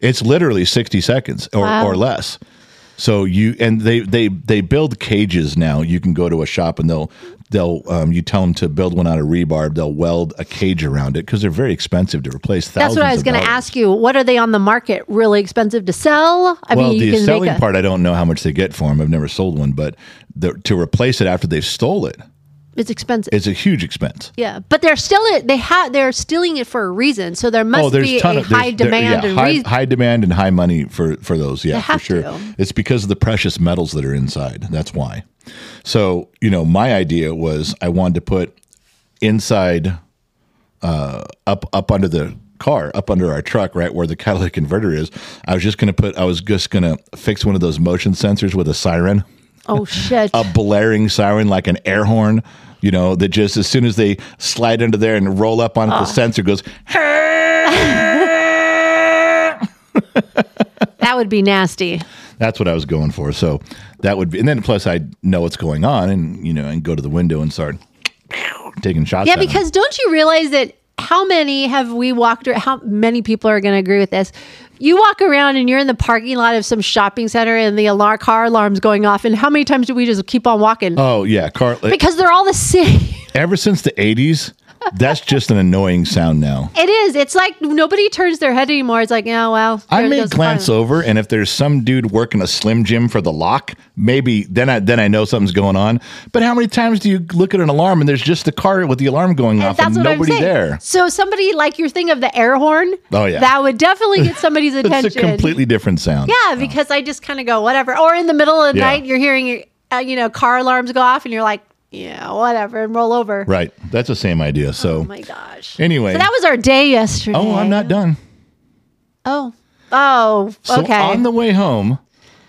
It's literally 60 seconds or, Wow. or less. So you and they they they build cages now. You can go to a shop and they'll they'll um, you tell them to build one out of rebar. They'll weld a cage around it because they're very expensive to replace. That's what I was going to ask you. What are they on the market? Really expensive to sell? I well, mean, you the selling a, part, I don't know how much they get for them. I've never sold one, but the, to replace it after they've stole it, It's expensive. It's a huge expense. yeah, but they're still it they have they're stealing it for a reason. So there must oh, be a of there's- high demand yeah, high, high demand and high money for for those. Yeah, for sure. to. It's because of the precious metals that are inside. That's why. So you know, my idea was I wanted to put inside uh, up up under the car, up under our truck, right where the catalytic converter is. I was just going to put. I was just going to fix one of those motion sensors with a siren oh shit! a blaring siren like an air horn, you know, that just as soon as they slide into there and roll up on it, the ah. sensor goes, that would be nasty. that's what I was going for. So that would be, and then plus I know what's going on and, you know, and go to the window and start taking shots. Yeah, because don't you realize that how many have we walked or how many people are going to agree with this? You walk around and you're in the parking lot of some shopping center and the alarm car alarm's going off and how many times do we just keep on walking? oh yeah, car, because they're all the same. ever since the 80s, that's just an annoying sound now. It is. It's like nobody turns their head anymore. It's like, oh well. I may glance over, and if there's some dude working a Slim Jim for the lock, maybe then I then I know something's going on. But how many times do you look at an alarm and there's just a car with the alarm going off That's and nobody there? So somebody like your thing of the air horn. Oh, yeah. That would definitely get somebody's attention. It's a completely different sound. Yeah, because I just kind of go whatever. Or in the middle of the Yeah. night, you're hearing uh, you know car alarms go off, and you're like, yeah, whatever, and roll over. Right. That's the same idea. So, Oh my gosh. Anyway. so that was our day yesterday. oh, I'm not done. Oh, oh, So okay. on the way home,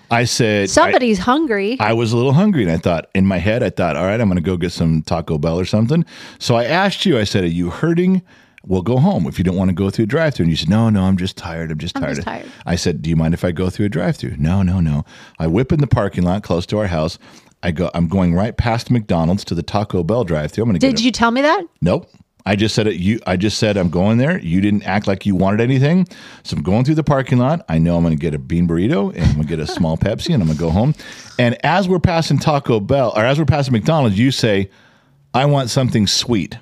I said, Somebody's hungry. I, I was a little hungry, and I thought, in my head, I thought, all right, I'm going to go get some Taco Bell or something. So I asked you, I said, are you hurting? We'll go home if you don't want to go through a drive through. And you said, no, no, I'm just tired. I'm just I'm tired. just tired. I said, do you mind if I go through a drive through? No, no, no. I whip in the parking lot close to our house. I go, I'm going right past McDonald's to the Taco Bell drive through. I'm going to Did you tell me that? Nope. I just said it. You. I just said I'm going there. You didn't act like you wanted anything, so I'm going through the parking lot. I know I'm going to get a bean burrito and I'm going to get a small Pepsi and I'm going to go home. And as we're passing Taco Bell or as we're passing McDonald's, you say, "I want something sweet."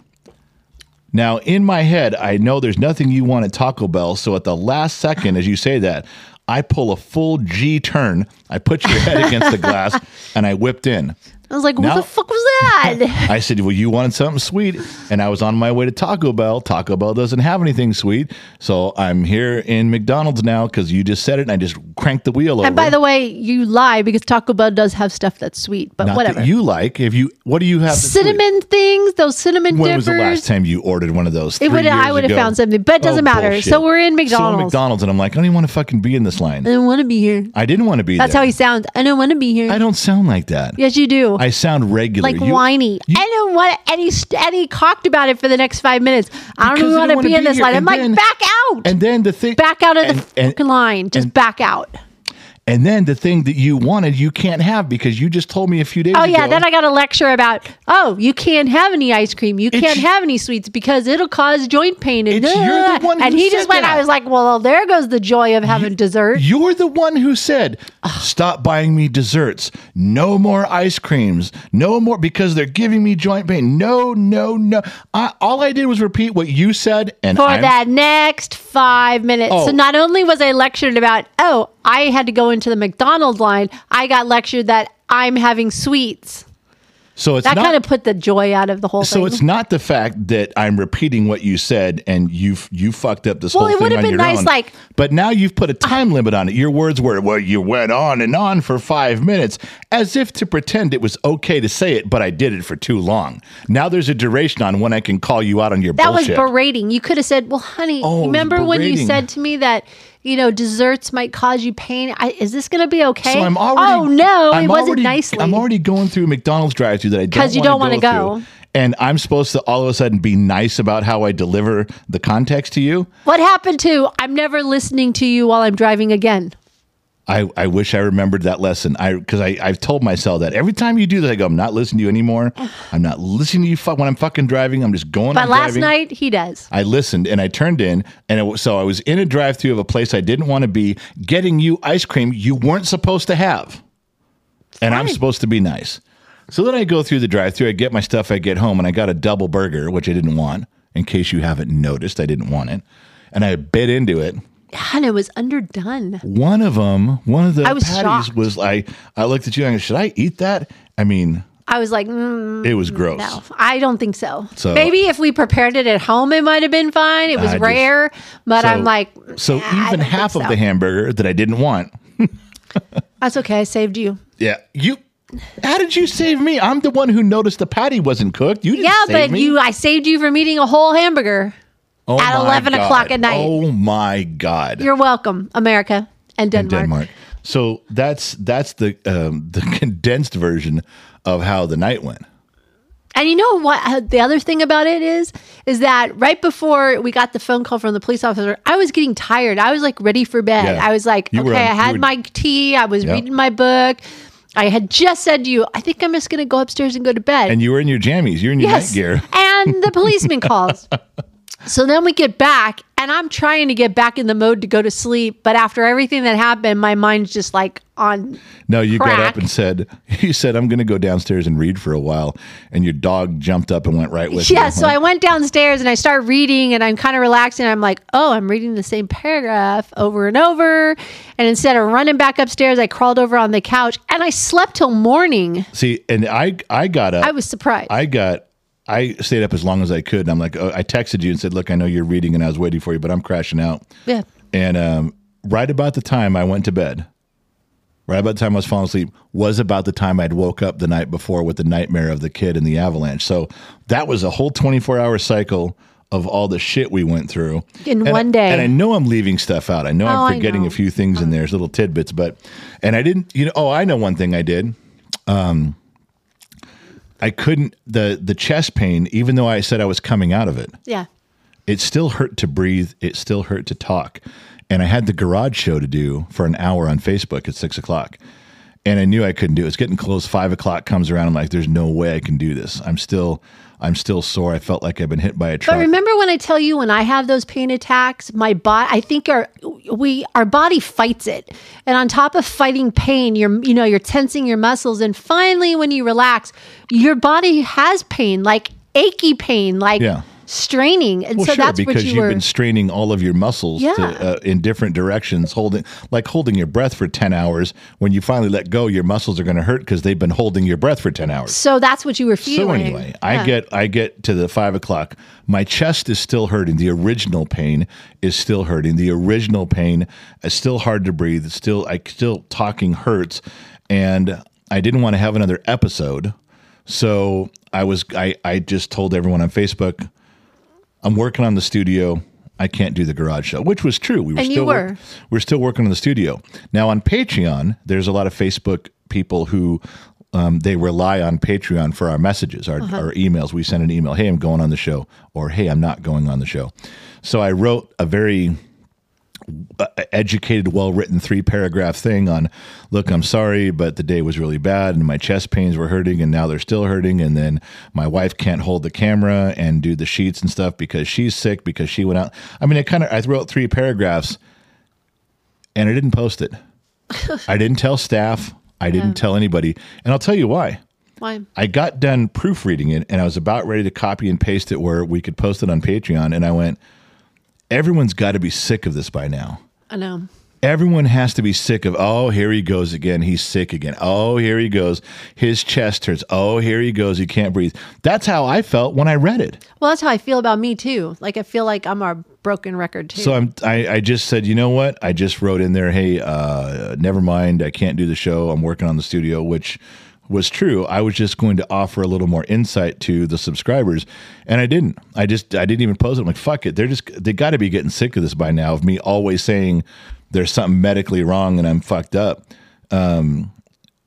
Now, in my head, I know there's nothing you want at Taco Bell. So at the last second, as you say that, I pull a full G turn. I put your head against the glass and I whipped in. I was like, what the fuck was that? I said, Well, you wanted something sweet. And I was on my way to Taco Bell. Taco Bell doesn't have anything sweet. So I'm here in McDonald's now because you just said it and I just cranked the wheel over. and by the way, you lie because Taco Bell does have stuff that's sweet, but Not whatever. you like. If you, what do you have? that's sweet? cinnamon things, those cinnamon When dippers. was the last time you ordered one of those? It would- I would have found something, but it doesn't Oh, matter. bullshit. So we're in McDonald's. So. McDonald's, and I'm like, I don't even want to fucking be in this line. I don't want to be here. I didn't want to be That's there. how he sounds. I don't want to be here. I don't sound like that. yes, you do. I sound regular. like You- whiny. you- I don't want any. And he cocked about it for the next five minutes. I don't even want to be in this line. I'm And like, back out. And then the thing, back out of the and- and- fucking line. Just and- back out. And then the thing that you wanted, you can't have because you just told me a few days oh, ago. Oh ago. yeah, then I got a lecture about oh you can't have any ice cream, you It's- can't have any sweets because it'll cause joint pain. And, It's- you're the one and who he said just went. that. I was like, well, there goes the joy of having dessert. You're the one who said, "Stop buying me desserts. No more ice creams. No more because they're giving me joint pain." No, no, no. I, all I did was repeat what you said, and for I'm, that next five minutes. Oh. So not only was I lectured about, oh, I had to go into the McDonald's line, I got lectured that I'm having sweets. So it's That not. kind of put the joy out of the whole so thing. it's not the fact that I'm repeating what you said and you've you fucked up this Well, whole it thing would've on been your nice, own. like- but now you've put a time limit on it. Your words were, "Well, you went on and on for five minutes," as if to pretend it was okay to say it, but I did it for too long. Now there's a duration on when I can call you out on your that bullshit. was berating. You could have said, well, honey, Oh, remember when you said to me that, you know, desserts might cause you pain? I, is this going to be okay? So I'm already. oh, no, I'm it wasn't already, nicely. I'm already going through McDonald's drive-through that I don't 'Cause you don't wanna go go. And I'm supposed to all of a sudden be nice about how I deliver the context to you. what happened to, I'm never listening to you while I'm driving again? I, I wish I remembered that lesson. I because I I've told myself that every time you do that, I go, I'm not listening to you anymore. I'm not listening to you fu- when I'm fucking driving. I'm just going. But last driving. night, he does. I listened and I turned in, and it so I was in a drive-through of a place I didn't want to be, getting you ice cream you weren't supposed to have, and I'm supposed to be nice. So then I go through the drive-through, I get my stuff, I get home, and I got a double burger, which I didn't want. In case you haven't noticed, I didn't want it, and I bit into it. And it was underdone. One of them, one of the I was patties shocked. was like, I looked at you and I go, should I eat that? I mean, I was like, mm, It was gross. no, I don't think so. So- Maybe if we prepared it at home, it might have been fine. It was I just- rare, but I'm like, So "Nah, even half of so." the hamburger that I didn't want. That's okay. I saved you. Yeah, you. How did you save me? I'm the one who noticed the patty wasn't cooked. You didn't Yeah, but me. you, I saved you from eating a whole hamburger. Oh at my 11 o'clock at night. Oh my god! You're welcome, America and Denmark. Denmark. So that's that's the um, the condensed version of how the night went. And you know what? uh, The other thing about it is, is that right before we got the phone call from the police officer, I was getting tired. I was like ready for bed. Yeah. I was like, You okay, on- I had were- my tea. I was Yep. reading my book. I had just said to you, I think I'm just going to go upstairs and go to bed. And you were in your jammies. You're in your yes. night gear. and the policeman calls. So then we get back, and I'm trying to get back in the mode to go to sleep. But after everything that happened, my mind's just like on. No, you got up and said, "You said I'm going to go downstairs and read for a while," and your dog jumped up and went right with you. Yeah, so I went downstairs and I start reading, and I'm kind of relaxing. I'm like, oh, I'm reading the same paragraph over and over. And instead of running back upstairs, I crawled over on the couch and I slept till morning. See, and I I got up. I was surprised. I got. I stayed up as long as I could, and I'm like, oh, I texted you and said, "Look, I know you're reading, and I was waiting for you, but I'm crashing out." yeah. And um, right about the time I went to bed, right about the time I was falling asleep, was about the time I'd woke up the night before with the nightmare of the kid and the avalanche. So that was a whole 24 hour cycle of all the shit we went through In And one I- day. And I know I'm leaving stuff out. I know Oh, I'm forgetting know. a few things in there, little tidbits, but and I didn't. You know, oh, I know one thing I did. Um, I couldn't the the chest pain, even though I said I was coming out of it Yeah. it still hurt to breathe. It still hurt to talk. And I had the garage show to do for an hour on Facebook at six o'clock. And I knew I couldn't do it. It's getting close. Five o'clock comes around. I'm like, there's no way I can do this. I'm still, I'm still sore. I felt like I've been hit by a truck. But remember when I tell you when I have those pain attacks, my body I think our we our body fights it. And on top of fighting pain, you're you know, you're tensing your muscles and finally when you relax, your body has pain, like achy pain, like Yeah. Straining. And well, so sure, that's because what you you've were been straining all of your muscles Yeah. to, uh, in different directions, holding like holding your breath for ten hours. When you finally let go, your muscles are going to hurt because they've been holding your breath for ten hours. so that's what you were feeling. So anyway, I get I get to the five o'clock. My chest is still hurting. The original pain is still hurting. The original pain is still hard to breathe. It's still I still talking hurts, and I didn't want to have another episode. So I was I I just told everyone on Facebook, I'm working on the studio. I can't do the garage show, which was true. We were And you still were. work- we're still working on the studio now on Patreon. There's a lot of Facebook people who um, they rely on Patreon for our messages, our, Uh-huh. our emails. We send an email, "Hey, I'm going on the show," or "Hey, I'm not going on the show." So I wrote a very Uh, educated, well written three paragraph thing on look, I'm sorry, but the day was really bad and my chest pains were hurting and now they're still hurting. And then my wife can't hold the camera and do the sheets and stuff because she's sick because she went out. I mean, I kind of, I wrote three paragraphs and I didn't post it. I didn't tell staff. I didn't tell anybody. And I'll tell you why. Why? I got done proofreading it and I was about ready to copy and paste it where we could post it on Patreon. And I went, everyone's got to be sick of this by now. I know. Everyone has to be sick of, oh, here he goes again. He's sick again. Oh, here he goes. His chest hurts. Oh, here he goes. He can't breathe. That's how I felt when I read it. Well, that's how I feel about me too. Like I feel like I'm a broken record too. So I'm, I, I just said, you know what? I just wrote in there, hey, uh, never mind. I can't do the show. I'm working on the studio, which was true. I was just going to offer a little more insight to the subscribers, and I didn't. I just I didn't even post it. I'm like, fuck it. They're just they got to be getting sick of this by now of me always saying there's something medically wrong and I'm fucked up. Um,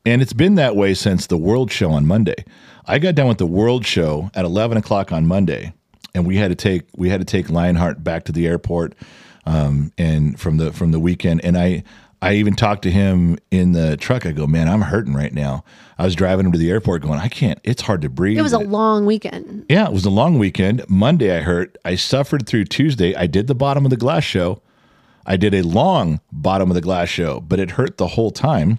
and it's been that way since the World Show on Monday. I got done with the World Show at 11 o'clock on Monday, and we had to take we had to take Lionheart back to the airport, um, and from the from the weekend. And I I even talked to him in the truck. I go, man, I'm hurting right now. I was driving him to the airport, going, I can't. It's hard to breathe. it was a long weekend. Yeah, it was a long weekend. Monday, I hurt. I suffered through Tuesday. I did the bottom of the glass show. I did a long bottom of the glass show, but it hurt the whole time.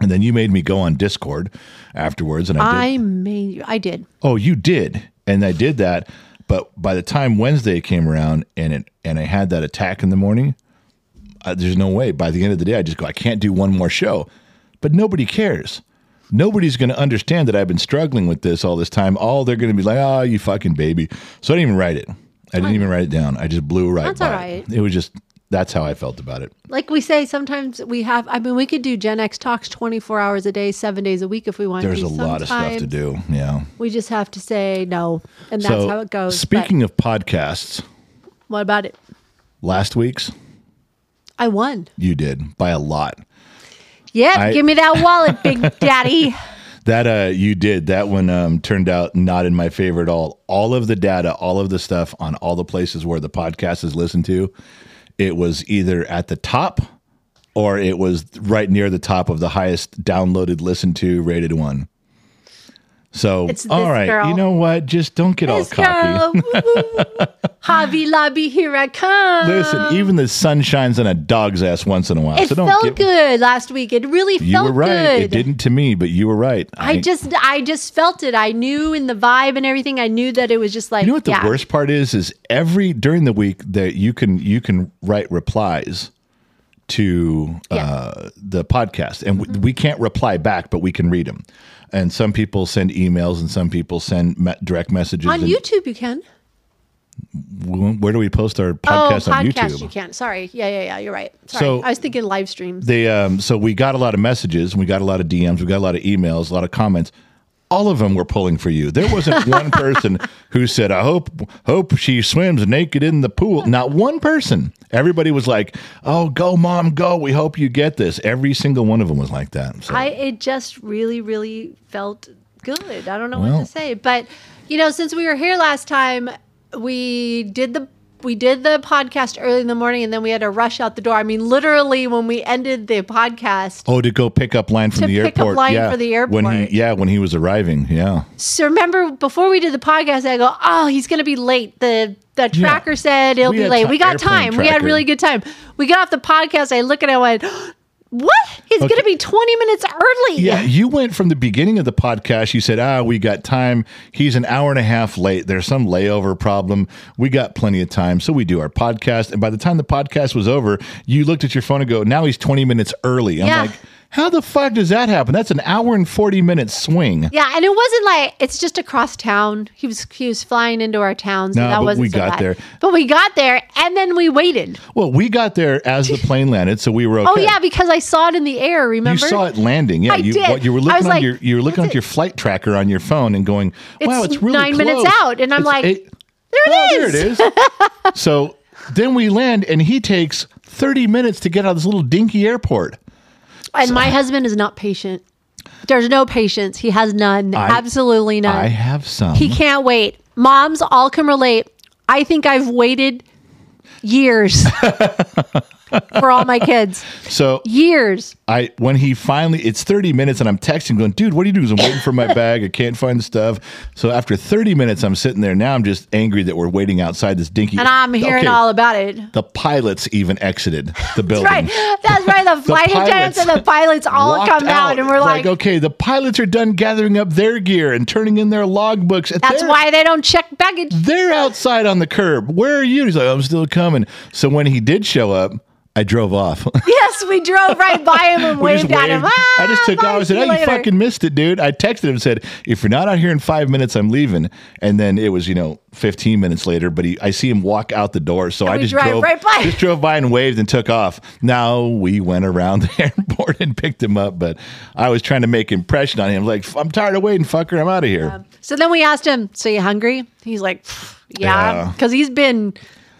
And then you made me go on Discord afterwards, and I did. I made you. I did. Oh, you did, and I did that. But by the time Wednesday came around, and it and I had that attack in the morning, there's no way. By the end of the day, I just go, I can't do one more show. But nobody cares. Nobody's going to understand that I've been struggling with this all this time. All they're going to be like, "Oh, you fucking baby." So I didn't even write it. I didn't even write it down. I just blew right That's by all it. right. It was just that's how I felt about it. Like we say, sometimes we have. I mean, we could do Gen X talks twenty four hours a day, seven days a week if we want. There's to. There's a lot of stuff to do. Yeah. We just have to say no, and that's so how it goes. But speaking of podcasts, what about it? last week's I won. you did by a lot. Yeah, I- give me that wallet, Big Daddy. That uh you did. That one um turned out not in my favor at all. All of the data, all of the stuff on all the places where the podcast is listened to, it was either at the top or it was right near the top of the highest downloaded, listened to, rated one. So all girl. you know what? Just don't get all cocky. Hobby Lobby, here I come. Listen, even the sun shines on a dog's ass once in a while. it so don't felt get, good last week. It really You felt were right. good. It didn't to me, but you were right. I just, I just felt it. I knew in the vibe and everything. I knew that it was just like. You know what the yeah. worst part is? Is every during the week that you can you can write replies to Yeah. uh, the podcast, and we, we can't reply back, but we can read them. And some people send emails, and some people send me- direct messages. on and YouTube? You can. Where do we post our podcast oh, on podcast YouTube? you can. Sorry. Yeah, yeah, yeah. You're right. Sorry. So- I was thinking live streams. They um, so we got a lot of messages, and we got a lot of DMs, we got a lot of emails, a lot of comments. All of them were pulling for you. There wasn't one person who said, "I hope hope she swims naked in the pool." Not one person. Everybody was like, "Oh, go, mom, go! We hope you get this." Every single one of them was like that. So I it just really, really felt good. I don't know Well- what to say, but you know, since we were here last time, we did the we did the podcast early in the morning, and then we had to rush out the door. I mean, literally, when we ended the podcast. oh, to go pick up Lion from the pick up airport. Lion yeah, for the when he yeah when he was arriving. Yeah, So remember, before we did the podcast, I go, "Oh, he's going to be late." The the tracker said he'll We be late. ti- we got time. We had tracker. really good time. We got off the podcast. I look at it. I went, "What? He's going to be twenty minutes early." Yeah, you went from the beginning of the podcast. You said, "Ah, we got time." He's an hour and a half late. There's some layover problem. We got plenty of time, so we do our podcast. And by the time the podcast was over, you looked at your phone and go, "Now he's 20 minutes early." I'm Yeah. like, "How the fuck does that happen? That's an hour and 40 minute swing." Yeah, and it wasn't like it's just across town. He was he was flying into our town, so No, that but wasn't we so got bad. there. But we got there, and then we waited. Well, we got there as the plane landed, so we were oh, okay. Oh yeah, because I saw it in the air. Remember? You saw it landing, yeah. I you did. What, you were looking on like, your you were looking at your flight tracker on your phone and going, "Wow, It's it's really nine minutes out, and I'm It's like, eight- There it oh, is. there it is. so then we land, and he takes 30 minutes to get out of this little dinky airport. And my husband is not patient. There's no patience. He has none. I- Absolutely none. I have some. he can't wait. Moms all can relate. I think I've waited years for all my kids. so Years. I when he finally it's 30 minutes and I'm texting going, dude, what are you doing? I'm waiting for my bag. I can't find the stuff. So after 30 minutes, I'm sitting there. Now I'm just angry that we're waiting outside this dinky. And I'm hearing Okay, all about it. The pilots even exited the building. That's right. That's right. The flight attendants and the pilots all come out, and we're like, okay, the pilots are done gathering up their gear and turning in their logbooks. that's why they don't check baggage. they're outside on the curb. Where are you? He's like, I'm still coming. So when he did show up, I drove off. yes, we drove right by him and waved at him. Ah, I just took off. I said, "Oh, you fucking missed it, dude." I texted him and said, "If you're not out here in five minutes, I'm leaving." And then it was, you know, 15 minutes later. But he, I see him walk out the door, so I just drove right by. just drove by and waved and took off. Now we went around the airport and picked him up, but I was trying to make impression on him. Like, I'm tired of waiting, fucker. I'm out of here. So then we asked him, "So you hungry?" He's like, "Yeah," Yeah. because he's been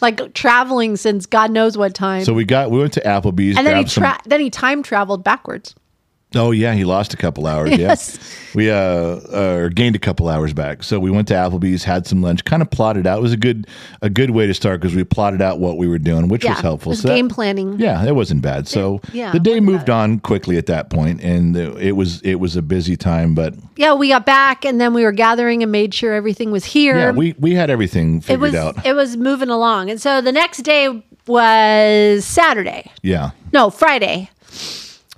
like traveling since God knows what time. so we got we went to Applebee's. and then he some- tra- then he time traveled backwards. Oh yeah, he lost a couple hours. Yes. Yeah, we uh, uh gained a couple hours back. So we went to Applebee's, had some lunch, kind of plotted out. It was a good a good way to start because we plotted out what we were doing, which Yeah, was helpful. it was So that- game planning. yeah, it wasn't bad. So Yeah, the day moved on quickly at that point, and it was it was a busy time. But Yeah, we got back and then we were gathering and made sure everything was here. yeah, we we had everything it figured was out. it was moving along. And so the next day was Saturday. yeah, No, Friday.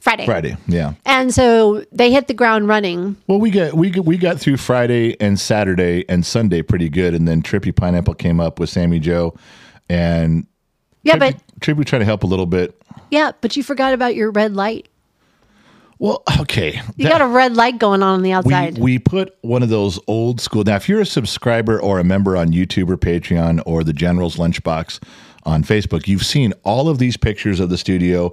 Friday. Friday. Yeah. And so they hit the ground running. Well, we got we got, we got through Friday and Saturday and Sunday pretty good, and then Trippy Pineapple came up with Sammy Joe, and Yeah, Trippy, but Trippy tried to help a little bit. yeah, but you forgot about your red light. Well, okay. You got a red light going on on the we, outside. we put one of those old school. Now, if you're a subscriber or a member on YouTube or Patreon or the General's Lunchbox on Facebook, you've seen all of these pictures of the studio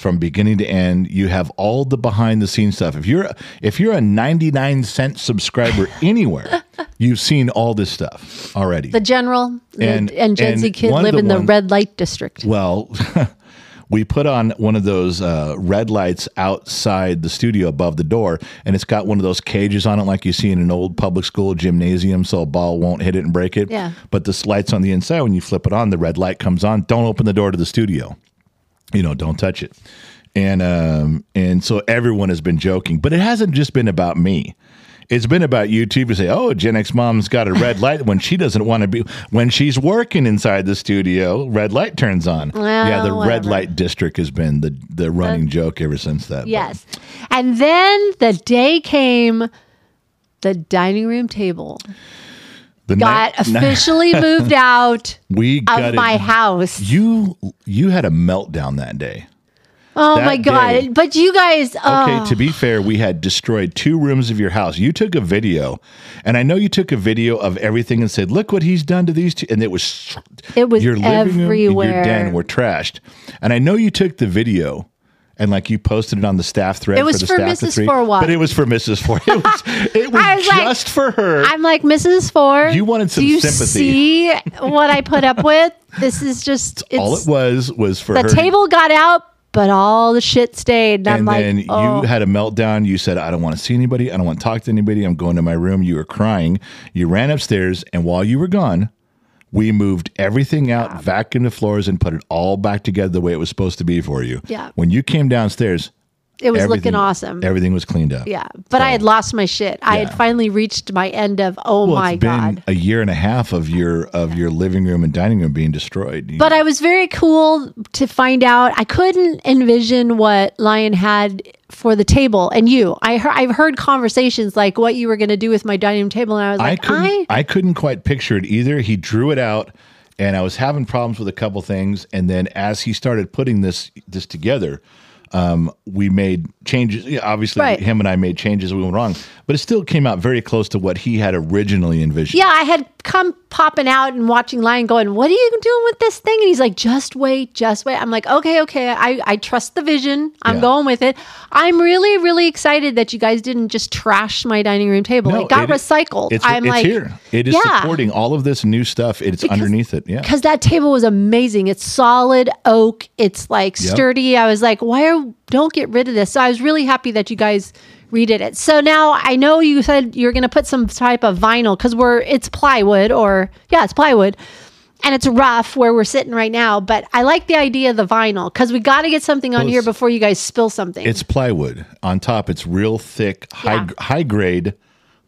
from beginning to end. You have all the behind the scenes stuff. If you're if you're a 99 cent subscriber anywhere, you've seen all this stuff already. the general And- and, Gen Z kid live in the ones- red light district. Well, we put on one of those uh, red lights outside the studio above the door, and it's got one of those cages on it, like you see in an old public school gymnasium, so a ball won't hit it and break it. Yeah. But this light's on the inside. When you flip it on, the red light comes on. Don't open the door to the studio. You know, don't touch it. And um, and so everyone has been joking, but it hasn't just been about me. It's been about YouTube to say, "Oh, Gen X mom's got a red light when she doesn't want to be when she's working inside the studio. Red light turns on. Well, yeah, the red light district has been the the running joke ever since that. but- Yes. And then the day came the dining room table the got officially moved out we of my house. You you had a meltdown that day. Oh that my god. day- But you guys Okay, oh, to be oh. fair, we had destroyed two rooms of your house. You took a video, and I know you took a video of everything and said, "Look what he's done to these two. And it was It was your living room and your den were trashed. And I know you took the video. And like you posted it on the staff thread It was for the for staff Mrs. three, Forwat. but it was for Mrs. Four. It was, it was, was like- just for her. I'm like Mrs. Four. You wanted some Do you sympathy. see what I put up with? This is just All it was was for the her. table got out, but all the shit stayed. And, I'm and like, then oh. you had a meltdown. You said, I don't want to see anybody. I don't want to talk to anybody. I'm going to my room. You were crying. You ran upstairs. And while you were gone, we moved everything out, vacuumed the floors, and put it all back together the way it was supposed to be for you. Yeah. When you came downstairs, it was everything- looking awesome. Everything was cleaned up. yeah, but I had lost my shit. I had finally reached my end of oh Well, my it's been god. a year and a half of your of your living room and dining room being destroyed. But I was very cool to find out. I couldn't envision what Lion had for the table, and you. I heard, I've heard conversations like what you were going to do with my dining room table, and I was I like, couldn't I, I, couldn't quite picture it either. He drew it out and I was having problems with a couple things and then as he started putting this this together um, we made changes. Yeah, obviously, Right. him and I made changes. We went wrong, but it still came out very close to what he had originally envisioned. yeah, I had come popping out and watching Lion going, What are you doing with this thing? And he's like, Just wait, just wait. I'm like, Okay, okay. I, I trust the vision. I'm Yeah. going with it. I'm really, really excited that you guys didn't just trash my dining room table. No, it got it- recycled. It's, I'm it's like, here. It is yeah. supporting all of this new stuff. It's underneath it. Yeah. because that table was amazing. It's solid oak. It's like Yep. sturdy. I was like, why are don't get rid of this? So I was really happy that you guys redid it. So now I know you said you're going to put some type of vinyl because we're it's plywood or yeah, it's plywood. And it's rough where we're sitting right now, but I like the idea of the vinyl because we got to get something on Well, here before you guys spill something. It's plywood. On top, it's real thick, high Yeah. high grade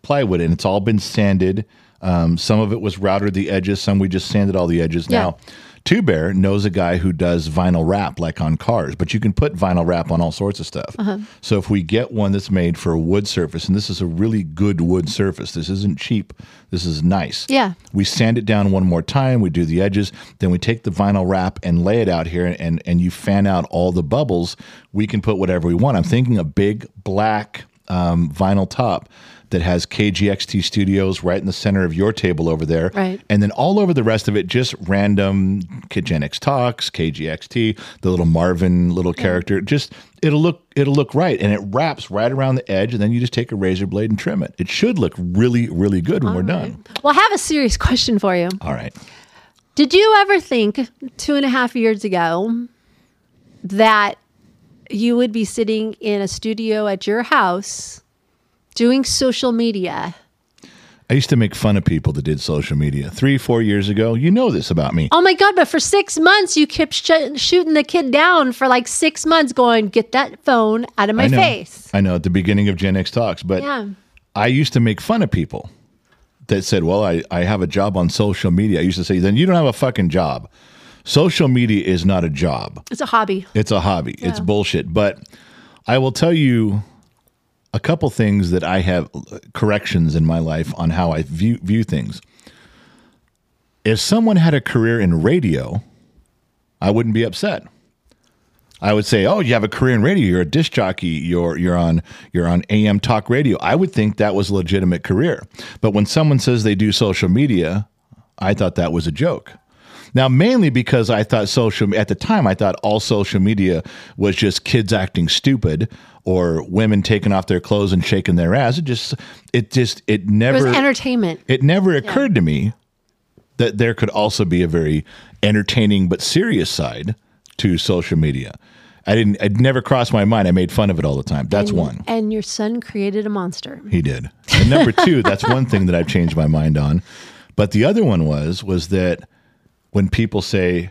plywood, and it's all been sanded. Um, some of it was routed the edges. Some we just sanded all the edges. Yeah. Now, Two Bear knows a guy who does vinyl wrap, like on cars, but you can put vinyl wrap on all sorts of stuff. Uh-huh. So if we get one that's made for a wood surface, and this is a really good wood surface, this isn't cheap. This is nice. Yeah. We sand it down one more time. We do the edges. Then we take the vinyl wrap and lay it out here, and and you fan out all the bubbles. We can put whatever we want. I'm thinking a big black um, vinyl top that has KGXT Studios right in the center of your table over there, Right. And then all over the rest of it, just random Gen X Talks, KGXT, the little Marvin little character. Just it'll look it'll look right, and it wraps right around the edge, and then you just take a razor blade and trim it. It should look really really good when we're done. well, I have a serious question for you. All right. Did you ever think two and a half years ago that you would be sitting in a studio at your house doing social media? I used to make fun of people that did social media three, four years ago. You know this about me. Oh my God, but for six months, you kept sh- shooting the kid down for like six months, going, get that phone out of my I know. face. I know at the beginning of Gen X Talks, but Yeah. I used to make fun of people that said, Well, I, I have a job on social media. I used to say, Then you don't have a fucking job. Social media is not a job, It's a hobby. it's a hobby. It's bullshit. But I will tell you a couple things that I have corrections in my life on how I view, view things. If someone had a career in radio, I wouldn't be upset. I would say, "Oh, you have a career in radio. You're a disc jockey. You're you're on you're on AM talk radio." I would think that was a legitimate career. But when someone says they do social media, I thought that was a joke. Now, mainly because I thought social at the time, I thought all social media was just kids acting stupid or women taking off their clothes and shaking their ass. It just, it just, it It never, was entertainment. it never occurred to me that there could also be a very entertaining but serious side to social media. I didn't. It never crossed my mind. I made fun of it all the time. That's and, one. And your son created a monster. He did. And number two, that's one thing that I've changed my mind on. But the other one was was that when people say,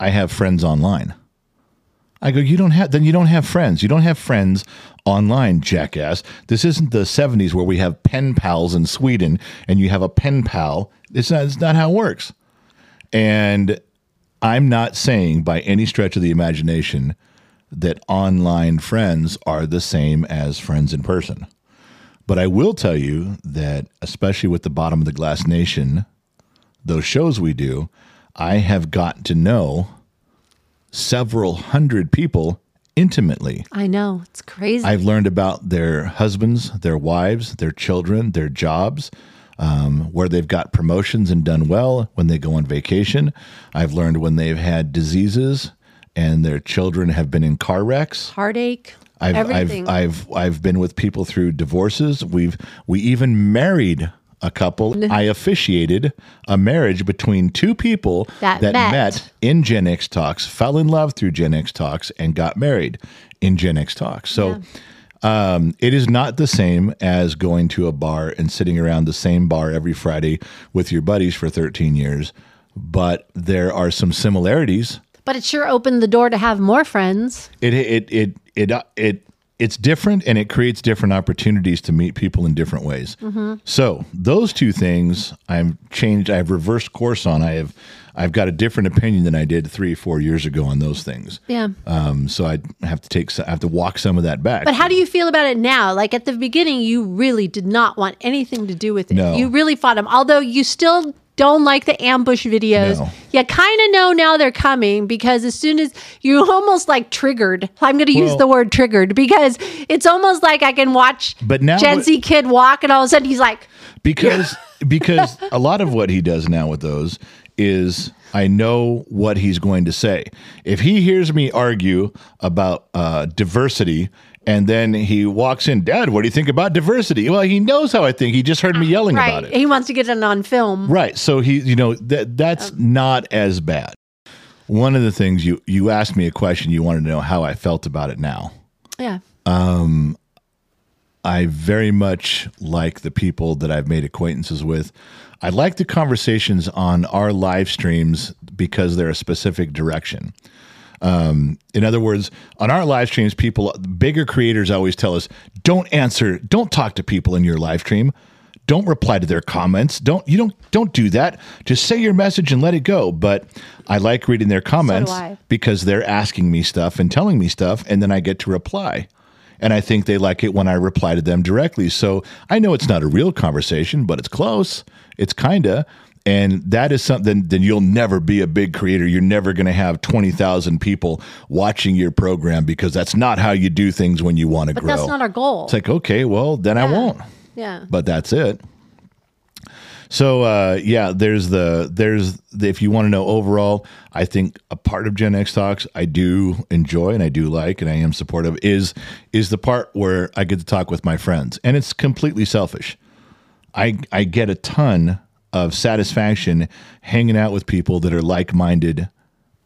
"I have friends online," I go, "You don't have. Then you don't have friends. You don't have friends online, jackass. This isn't the '70s where we have pen pals in Sweden and you have a pen pal. It's not. It's not how it works. And I'm not saying by any stretch of the imagination that online friends are the same as friends in person. But I will tell you that, especially with the Bottom of the Glass Nation, those shows we do, I have gotten to know several hundred people intimately. I know. It's crazy. I've learned about their husbands, their wives, their children, their jobs, um, where they've got promotions and done well when they go on vacation. I've learned when they've had diseases and their children have been in car wrecks. Heartache. I've, everything. I've I've I've been with people through divorces. We've we even married a couple. I officiated a marriage between two people That met. in Gen X Talks, fell in love through Gen X Talks, and got married in Gen X Talks. So um, it is not the same as going to a bar and sitting around the same bar every Friday with your buddies for 13 years. But there are some similarities but it sure opened the door to have more friends. it it it it uh, it it's different and it creates different opportunities to meet people in different ways. So those two things I've changed. I've reversed course on. I have I've got a different opinion than I did three four years ago on those things. Yeah. Um, so I have to take I have to walk some of that back. But how do you feel about it now? Like at the beginning, you really did not want anything to do with it. No. You really fought them, although you still don't like the ambush videos. No. You kind of know now they're coming because as soon as you almost like triggered, I'm going to use the word triggered because it's almost like I can watch But now Gen Z kid walk and all of a sudden he's like, because because a lot of what he does now with those is I know what he's going to say. If he hears me argue about uh, diversity and then he walks in, Dad, what do you think about diversity? Well, he knows how I think. He just heard me yelling right. about it. He wants to get it on film. Right. So he, you know, that that's not as bad. One of the things you you asked me a question, you wanted to know how I felt about it now. Yeah. Um I very much like the people that I've made acquaintances with. I like the conversations on our live streams because they're a specific direction. Um, in other words, on our live streams, people, bigger creators always tell us, don't answer, don't talk to people in your live stream. Don't reply to their comments. Don't you don't don't do that. Just say your message and let it go. But I like reading their comments I. because they're asking me stuff and telling me stuff, and then I get to reply. And I think they like it when I reply to them directly. So I know it's not a real conversation, but it's close. It's kinda. And that is something, then you'll never be a big creator. You're never going to have 20,000 people watching your program because that's not how you do things when you want to But grow. that's not our goal. it's like, okay, well, then I won't yeah. but that's it. So uh, yeah, there's the there's the, if you want to know overall, I think a part of Gen X talks I do enjoy and I do like and I am supportive is is the part where I get to talk with my friends and it's completely selfish. I I get a ton of satisfaction hanging out with people that are like minded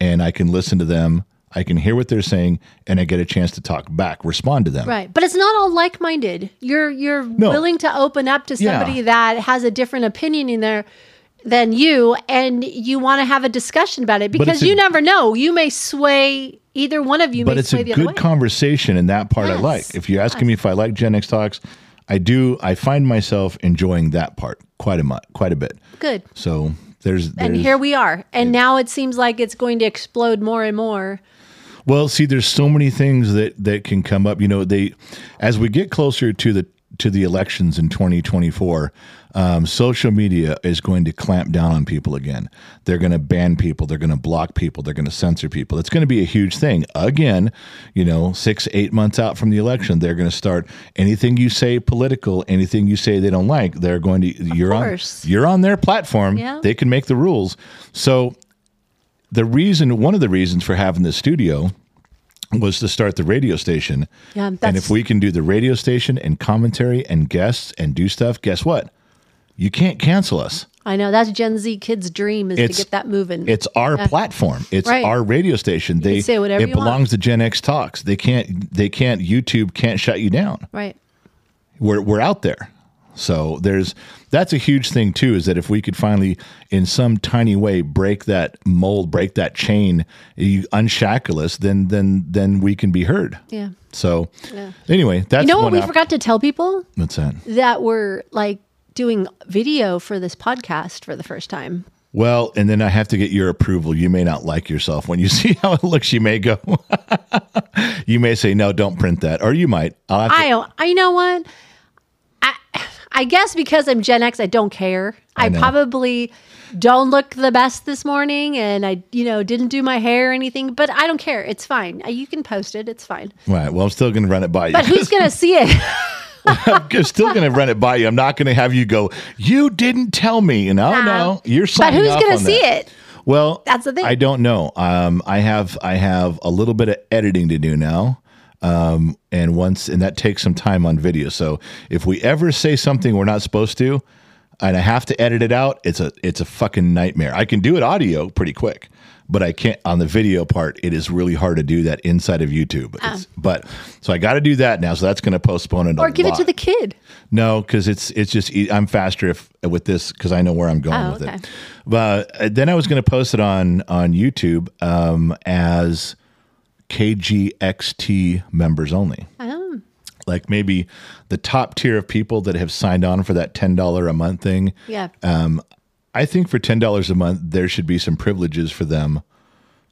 and I can listen to them. I can hear what they're saying and I get a chance to talk back, respond to them. Right. But it's not all like minded. You're you're willing to open up to Yeah. somebody that has a different opinion in there than you and you want to have a discussion about it because it's a- you never know. You may sway either one of you but may it's a sway the other way. good conversation and that part I like. If you're asking me if I like Gen X talks, I do. I find myself enjoying that part quite a much, quite a bit. good. So there's, And here we are. And now it seems like it's going to explode more and more. well, see, there's so many things that that can come up. You know, they as we get closer to the to the elections in 2024, um, social media is going to clamp down on people again. They're going to ban people. They're going to block people. They're going to censor people. It's going to be a huge thing. Again, you know, six, eight months out from the election, they're going to start anything you say political, anything you say they don't like, they're going to, you're on, you're on their platform. Yeah. They can make the rules. So the reason, one of the reasons for having this studio was to start the radio station. Yeah, and if we can do the radio station and commentary and guests and do stuff, guess what? You can't cancel us. I know that's Gen Z kids' dream is It's- to get that moving. It's our platform. It's Right. our radio station. They say whatever it you want. belongs to Gen X Talks. They can't they can't YouTube can't shut you down. right. We're we're out there. So there's that's a huge thing too is that if we could finally in some tiny way break that mold, break that chain, you unshackle us, then then then we can be heard. Yeah. So anyway, that's You know what we op- forgot to tell people What's that? that we're like doing video for this podcast for the first time. Well, and then I have to get your approval. You may not like yourself when you see how it looks. You may go, you may say, no, don't print that. Or you might. I'll have to, I don't. I you know what. I I guess because I'm Gen X, I don't care. I, know. probably don't look the best this morning, and I you know didn't do my hair or anything. But I don't care. It's fine. You can post it. It's fine. right. Well, I'm still going to run it by you. But who's gonna see it? I'm still going to run it by you. I'm not going to have you go, you didn't tell me. No, Nah. no. You're signing. but who's gonna see that. it? Well, That's the thing. I don't know. Um, I have I have a little bit of editing to do now, um, and once and that takes some time on video. So if we ever say something we're not supposed to, and I have to edit it out, it's a it's a fucking nightmare. I can do it audio pretty quick, but I can't on the video part. It is really hard to do that inside of YouTube. It's, but so I got to do that now. So that's going to postpone it. Or give it to the kid. No, because it's it's just I'm faster if with this because I know where I'm going Oh, with okay. it. But uh, then I was going to post it on on YouTube um, as KGXT members only. Oh, Like maybe the top tier of people that have signed on for that ten dollar a month thing. yeah. Um, I think for ten dollars a month, there should be some privileges for them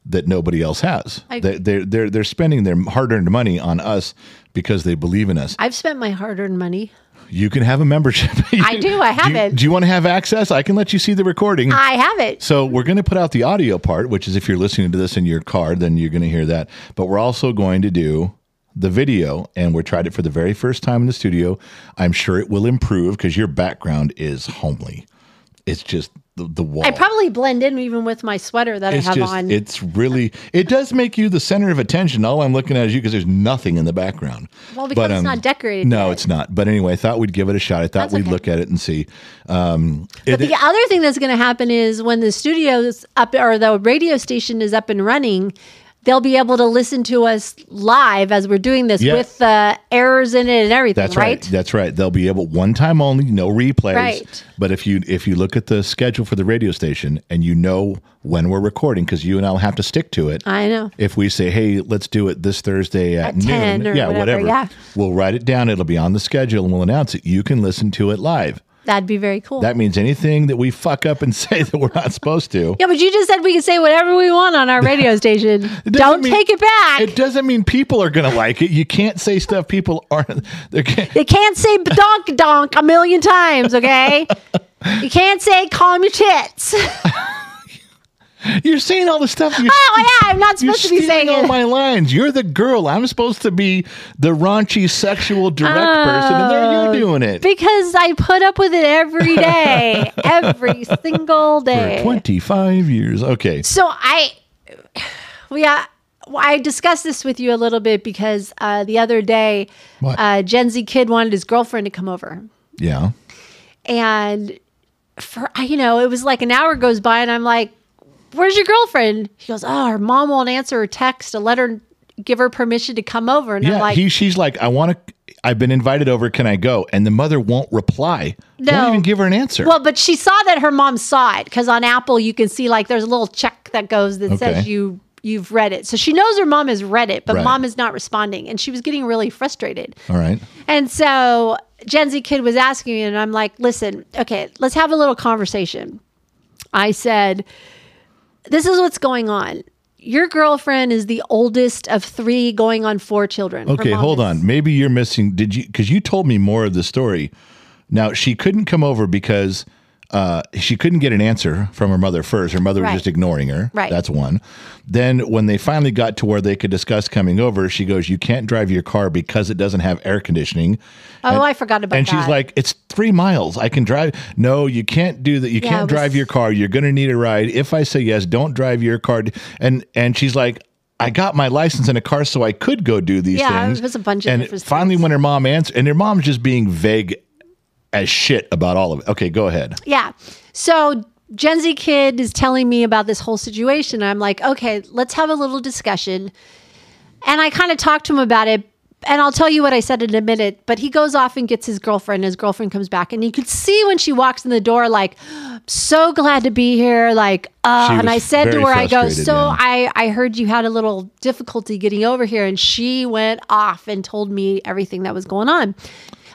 that nobody else has. They, they're they're they're spending their hard earned money on us because they believe in us. I've spent my hard earned money. You can have a membership. I do, I have do you, it. Do you want to have access? I can let you see the recording. I have it. so we're going to put out the audio part, which is if you're listening to this in your car, then you're going to hear that. But we're also going to do the video, and we tried it for the very first time in the studio. I'm sure it will improve because your background is homely. It's just the, the wall. I probably blend in even with my sweater that it's I have just, on. it's really, it does make you the center of attention. All I'm looking at is you because there's nothing in the background. Well, because it's not decorated No, yet. it's not. But anyway, I thought we'd give it a shot. I thought That's we'd okay. look at it and see. Um, But it- the other thing that's going to happen is when the studio's up or the radio station is up and running, they'll be able to listen to us live as we're doing this with the errors in it and everything, That's right? That's right. They'll be able one time only, no replays. Right. But if you if you look at the schedule for the radio station and you know when we're recording, because you and I'll have to stick to it. I know. if we say, "Hey, let's do it this Thursday at, At noon," 10 or yeah, whatever, yeah. we'll write it down. It'll be on the schedule, and we'll announce it. You can listen to it live. That'd be very cool. That means anything that we fuck up and say that we're not supposed to. yeah, but you just said we can say whatever we want on our radio station. Don't mean- take it back. It doesn't mean people are going to like it. You can't say stuff people aren't. They can't. you can't say donk donk a million times, okay? you can't say calm your tits. You're saying all the stuff. You're, oh yeah, I'm not supposed to be saying all it. my lines. You're the girl. I'm supposed to be the raunchy sexual direct person, and there Oh, you're doing it. Because I put up with it every day, every single For day. 25 years. Okay. So I, we, uh, I discussed this with you a little bit because uh, the other day, What? uh, Gen Z kid wanted his girlfriend to come over, Yeah. and for I- you know, it was like an hour goes by, and I'm like, "Where's your girlfriend?" He goes, "Oh, her mom won't answer her text to let her give her permission to come over," and I'm Yeah. like, he, she's like, I want to. I've been invited over. Can I go? And the mother won't reply. No. Won't even give her an answer. Well, but she saw that her mom saw it because on Apple you can see like there's a little check that goes that Okay. says you you've read it. So she knows her mom has read it, but Right. mom is not responding, and she was getting really frustrated. all right. And so Gen Z kid was asking me, and I'm like, listen, okay, let's have a little conversation. I said, this is what's going on. your girlfriend is the oldest of three, going on four children. Okay, hold is- on. Maybe you're missing. Did you? Because you told me more of the story. Now she couldn't come over because uh, she couldn't get an answer from her mother first. Her mother was just ignoring her. Right. That's one. Then when they finally got to where they could discuss coming over, she goes, "You can't drive your car because it doesn't have air conditioning." Oh, I forgot about that. and that. she's like, "It's three miles. I can drive." No, you can't do that. You Yeah, can't it drive your car. You're going to need a ride. If I say yes, don't drive your car. And and she's like, "I got my license in a car, so I could go do these Yeah, things." Yeah, it was a bunch of and finally, things. when her mom answered, and her mom's just being vague as shit about all of it. Okay, go ahead. Yeah. So Gen Z kid is telling me about this whole situation. I'm like, okay, let's have a little discussion. And I kind of talked to him about it. And I'll tell you what I said in a minute. But he goes off and gets his girlfriend. His girlfriend comes back, and you could see when she walks in the door, like, so glad to be here. Like, uh, and I said to her, I go, so yeah. I, I heard you had a little difficulty getting over here. And she went off and told me everything that was going on.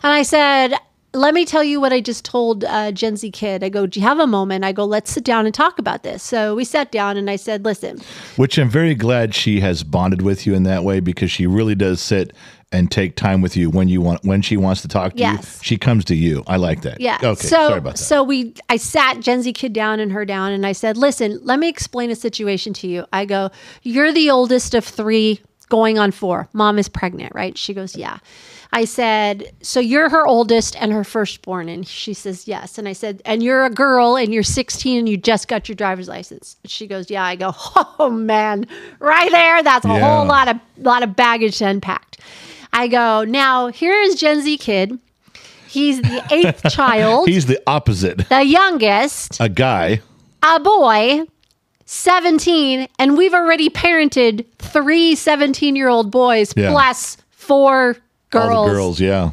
And I said, let me tell you what I just told uh, Gen Z kid. I go, do you have a moment? I go, let's sit down and talk about this. So we sat down and I said, listen, Which I'm very glad she has bonded with you in that way because she really does sit and take time with you when you want when she wants to talk to Yes. you. She comes to you. I like that. Yeah. Okay. So sorry about that. so we I sat Gen Z kid down and her down and I said, "Listen, let me explain a situation to you." I go, "You're the oldest of 3 going on 4. Mom is pregnant, right?" She goes, "Yeah." I said, "So you're her oldest and her firstborn?" And she says, "Yes." And I said, "And you're a girl and you're 16 and you just got your driver's license." She goes, "Yeah." I go, "Oh man, right there, that's a Yeah. whole lot of lot of baggage to unpack." I go, "Now, here is Gen Z kid. He's the eighth child, He's the opposite. the youngest, A guy. a boy, 17, and we've already parented three 17 year old boys Yeah. plus four girls. All the girls. Yeah.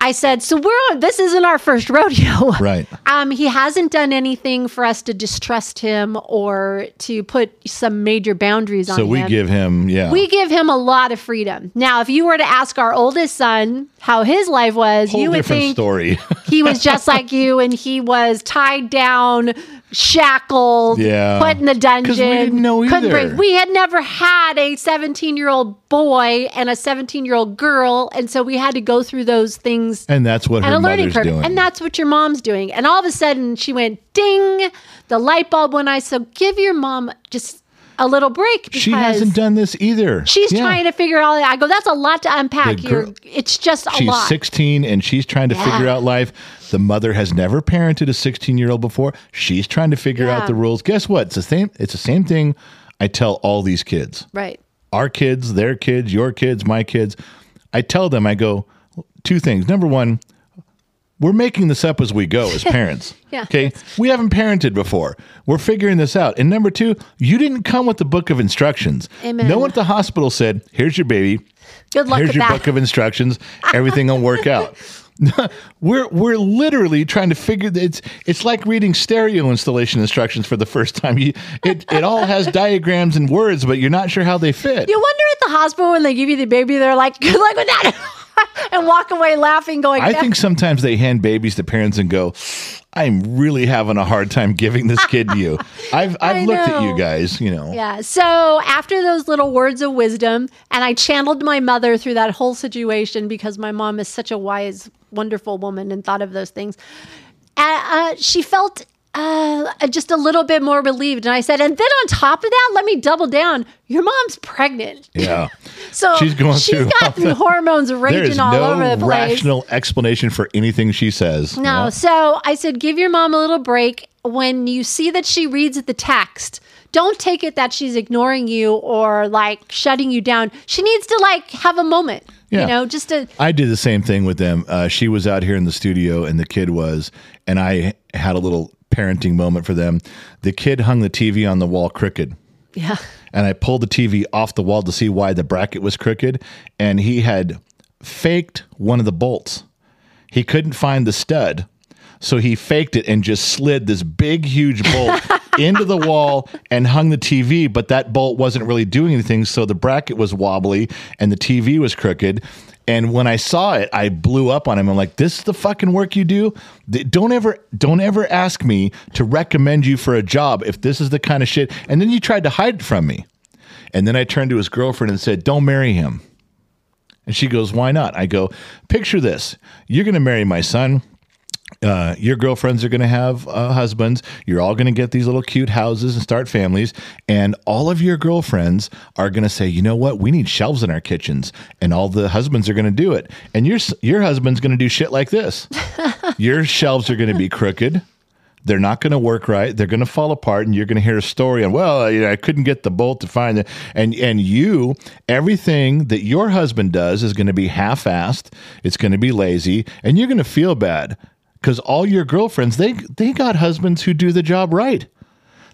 I said, so we're on, this isn't our first rodeo. Right. Um, he hasn't done anything for us to distrust him or to put some major boundaries on So him. we give him. Yeah. we give him a lot of freedom. Now, if you were to ask our oldest son how his life was, Whole you would think story. he was just like you and he was tied down shackled Yeah. put in the dungeon we didn't know couldn't either. breathe. we had never had a 17 year old boy and a 17 year old girl and so we had to go through those things and that's what and her mother's curve doing. and that's what your mom's doing and all of a sudden she went ding the light bulb went on so give your mom just a little break because she hasn't done this either. she's Yeah. trying to figure out i go that's a lot to unpack girl- it's just a She's lot 16 and she's trying to Yeah. figure out life. The mother has never parented a 16 year old before. She's trying to figure Yeah. out the rules. Guess what? It's the same. It's the same thing. I tell all these kids, right our kids, their kids, your kids, my kids. I tell them, I go two things. Number one, we're making this up as we go as parents. Yeah. Okay. We haven't parented before. We're figuring this out. And number two, you didn't come with the book of instructions. Amen. No one at the hospital said, "Here's your baby. good luck Here's your that book of instructions. Everything will work out. we're we're literally trying to figure it's it's like reading stereo installation instructions for the first time. You, it it all has diagrams and words, but you're not sure how they fit. You wonder at the hospital when they give you the baby, they're like, good luck with that. and walk away laughing, going, I think sometimes they hand babies to parents and go, "I'm really having a hard time giving this kid to you." I've I've looked at you guys, you know. Yeah. So after those little words of wisdom, and I channeled my mother through that whole situation because my mom is such a wise, wonderful woman and thought of those things. Uh, uh, she felt uh, just a little bit more relieved. And I said, and then on top of that, let me double down. Your mom's pregnant. Yeah. So She's going she's got the- hormones raging all no over the place. rational explanation for anything she says. No. Yeah. So I said, give your mom a little break. When you see that she reads the text, don't take it that she's ignoring you or like shutting you down. She needs to like have a moment, Yeah. you know, just to, I did the same thing with them. Uh, she was out here in the studio, and the kid was, and I had a little parenting moment for them. The kid hung the TV on the wall crooked, yeah. and I pulled the TV off the wall to see why the bracket was crooked, and he had faked one of the bolts. He couldn't find the stud. So he faked it and just slid this big, huge bolt into the wall and hung the TV, but that bolt wasn't really doing anything. So the bracket was wobbly and the TV was crooked. And when I saw it, I blew up on him. I'm like, "This is the fucking work you do. Don't ever, don't ever ask me to recommend you for a job if this is the kind of shit." And then you tried to hide it from me. And then I turned to his girlfriend and said, Don't marry him. And she goes, Why not? I go, Picture this. You're going to marry my son. Uh, your girlfriends are going to have uh, husbands. You're all going to get these little cute houses and start families. And all of your girlfriends are going to say, you know what? We need shelves in our kitchens. And all the husbands are going to do it. And your, your husband's going to do shit like this. your shelves are going to be crooked. They're not going to work right. They're going to fall apart, and you're going to hear a story on, well, you know, I couldn't get the bolt to find it. And and you, everything that your husband does is going to be half-assed. It's going to be lazy, and you're going to feel bad because all your girlfriends they they got husbands who do the job right.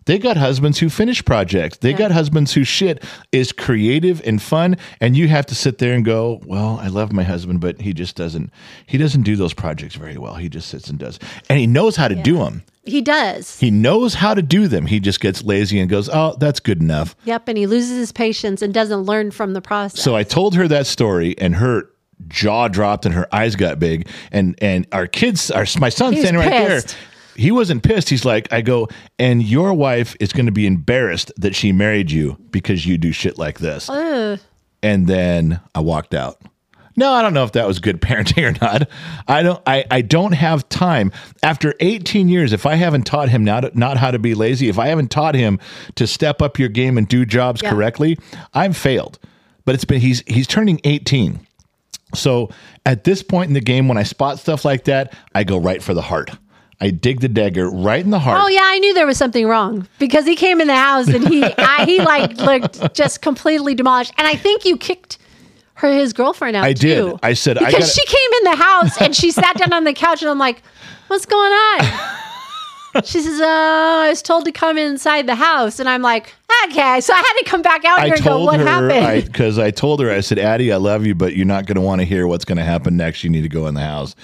They got husbands who finish projects. They got husbands whose shit is creative and fun, and you have to sit there and go, "Well, I love my husband, but he just doesn't. He doesn't do those projects very well. He just sits and does, and he knows how to do them. He does. He knows how to do them. He just gets lazy and goes, "Oh, that's good enough." Yep, and he loses his patience and doesn't learn from the process. So I told her that story, and her jaw dropped and her eyes got big. And and our kids, our my son standing right there. He wasn't pissed. He's like, I go, and your wife is going to be embarrassed that she married you because you do shit like this. And then I walked out. No, I don't know if that was good parenting or not. I don't. I, I don't have time. After 18 years, if I haven't taught him not not how to be lazy, if I haven't taught him to step up your game and do jobs Yeah. correctly, I've failed. But it's been he's he's turning 18. So at this point in the game, when I spot stuff like that, I go right for the heart. I dig the dagger right in the heart. Oh yeah, I knew there was something wrong because he came in the house and he I, he like looked just completely demolished. And I think you kicked her his girlfriend out. I did. too. I said, I because gotta- she came in the house and she sat down on the couch and I'm like, what's going on? She says, uh, I was told to come inside the house. And I'm like, okay. So I had to come back out I here and go, told what her happened? because I, told her I said, Addie, I love you, but you're not going to want to hear what's going to happen next. You need to go in the house.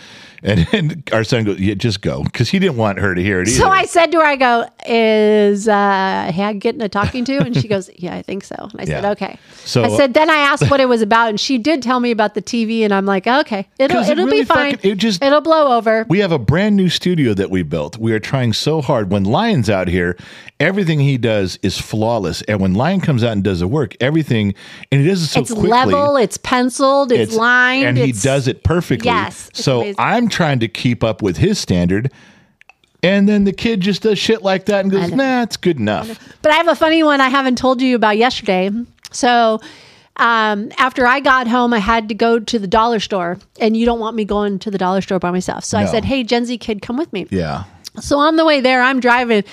And, and our son goes, yeah, just go because he didn't want her to hear it either. so I said to her, I go, is uh, Hag getting a talking to? And she goes, yeah, I think so. And I said, Yeah. okay. So- I said, then I asked what it was about. And she did tell me about the TV. And I'm like, okay, it'll, 'Cause it it'll really be fine. fucking- it just- it'll blow over. We have a brand new studio that we built. We are trying so hard. When Lion's out here, everything he does is flawless. And when Lion comes out and does the work, everything, and he does it so it's quickly. level, it's penciled, it's, lined. and he it's- does it perfectly. Yes, it's So amazing. I'm trying to keep up with his standard. And then the kid just does shit like that and goes, nah, it's good enough. But I have a funny one I haven't told you about yesterday. So um, after I got home, I had to go to the dollar store, and you don't want me going to the dollar store by myself. So I said, "Hey, Gen Z kid, come with me." Yeah. So on the way there, I'm driving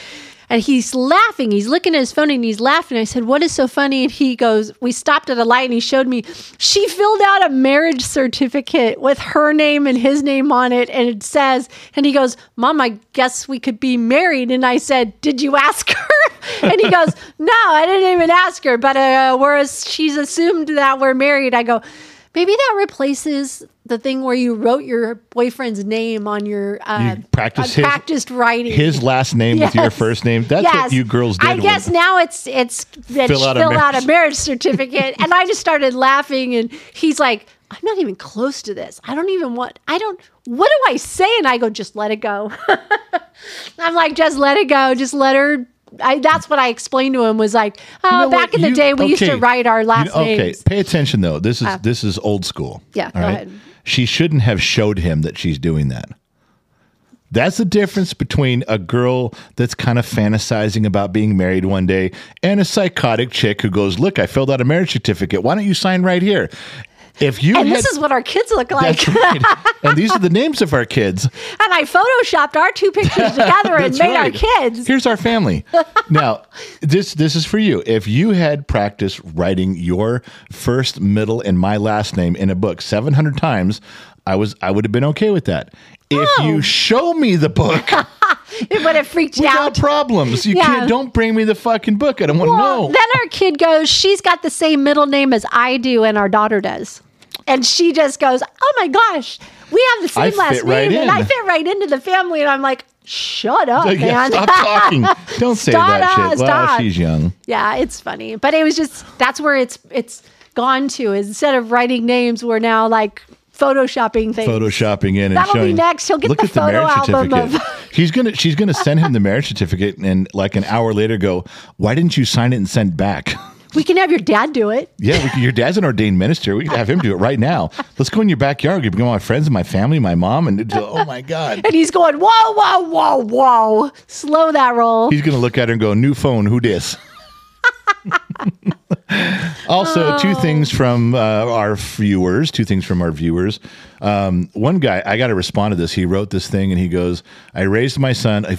and he's laughing. He's looking at his phone and he's laughing. I said, What is so funny? And he goes, We stopped at a light and he showed me she filled out a marriage certificate with her name and his name on it. And it says, and he goes, Mom, I guess we could be married. And I said, Did you ask her? And he goes, No, I didn't even ask her, but uh, whereas she's assumed that we're married, I go, Maybe that replaces the thing where you wrote your boyfriend's name on your uh, You practice uh, his- practiced writing. His last name with your first name. That's what you girls did. I guess now it's it's Fill fill, out a out, a marriage certificate, and I just started laughing, and he's like, "I'm not even close to this. I don't even want. I don't. What do I say?" And I go, "Just let it go." I'm like, "Just let it go. Just let her." I, that's what I explained to him was like, oh, You know back what? in the You- day, we used to write our You last know- okay, names. pay attention though. This is uh, this is old school. Yeah, all go ahead. She shouldn't have showed him that she's doing that. That's the difference between a girl that's kind of fantasizing about being married one day and a psychotic chick who goes, "Look, I filled out a marriage certificate. Why don't you sign right here?" If you And had, this is what our kids look like. that's right. and these are the names of our kids. and I photoshopped our two pictures together and made right. our kids. Here's our family. now, this this is for you. If you had practiced writing your first, middle, and my last name in a book 700 times, I was I would have been okay with that. If Oh. you show me the book It would have freaked you without out. problems, you Yeah. can't. Don't bring me the fucking book. I don't want to Well, know. then our kid goes, she's got the same middle name as I do, and our daughter does. And she just goes, Oh my gosh, we have the I same last name. right and. I fit right into the family. And I'm like, Shut up, Yeah, man. stop talking. Don't say Stop, that shit. Well, she's young. yeah, it's funny. But it was just, that's where it's, it's gone to. Is Instead of writing names, we're now like photoshopping things. photoshopping in and That'll be showing. next. He'll get look the at the photo marriage album certificate. of- He's gonna. She's gonna send him the marriage certificate, and like an hour later, go. Why didn't you sign it and send back? We can have your dad do it. Yeah, we can, your dad's an ordained minister. We could have him do it right now. Let's go in your backyard. You can go my friends and my family, my mom, and oh my god, And he's going, whoa, whoa, whoa, whoa. Slow that roll. he's gonna look at her and go, "New phone, who dis?" also, two things from uh, our viewers. Two things from our viewers. Um, one guy, I got to respond to this. He wrote this thing and he goes, "I raised my son. I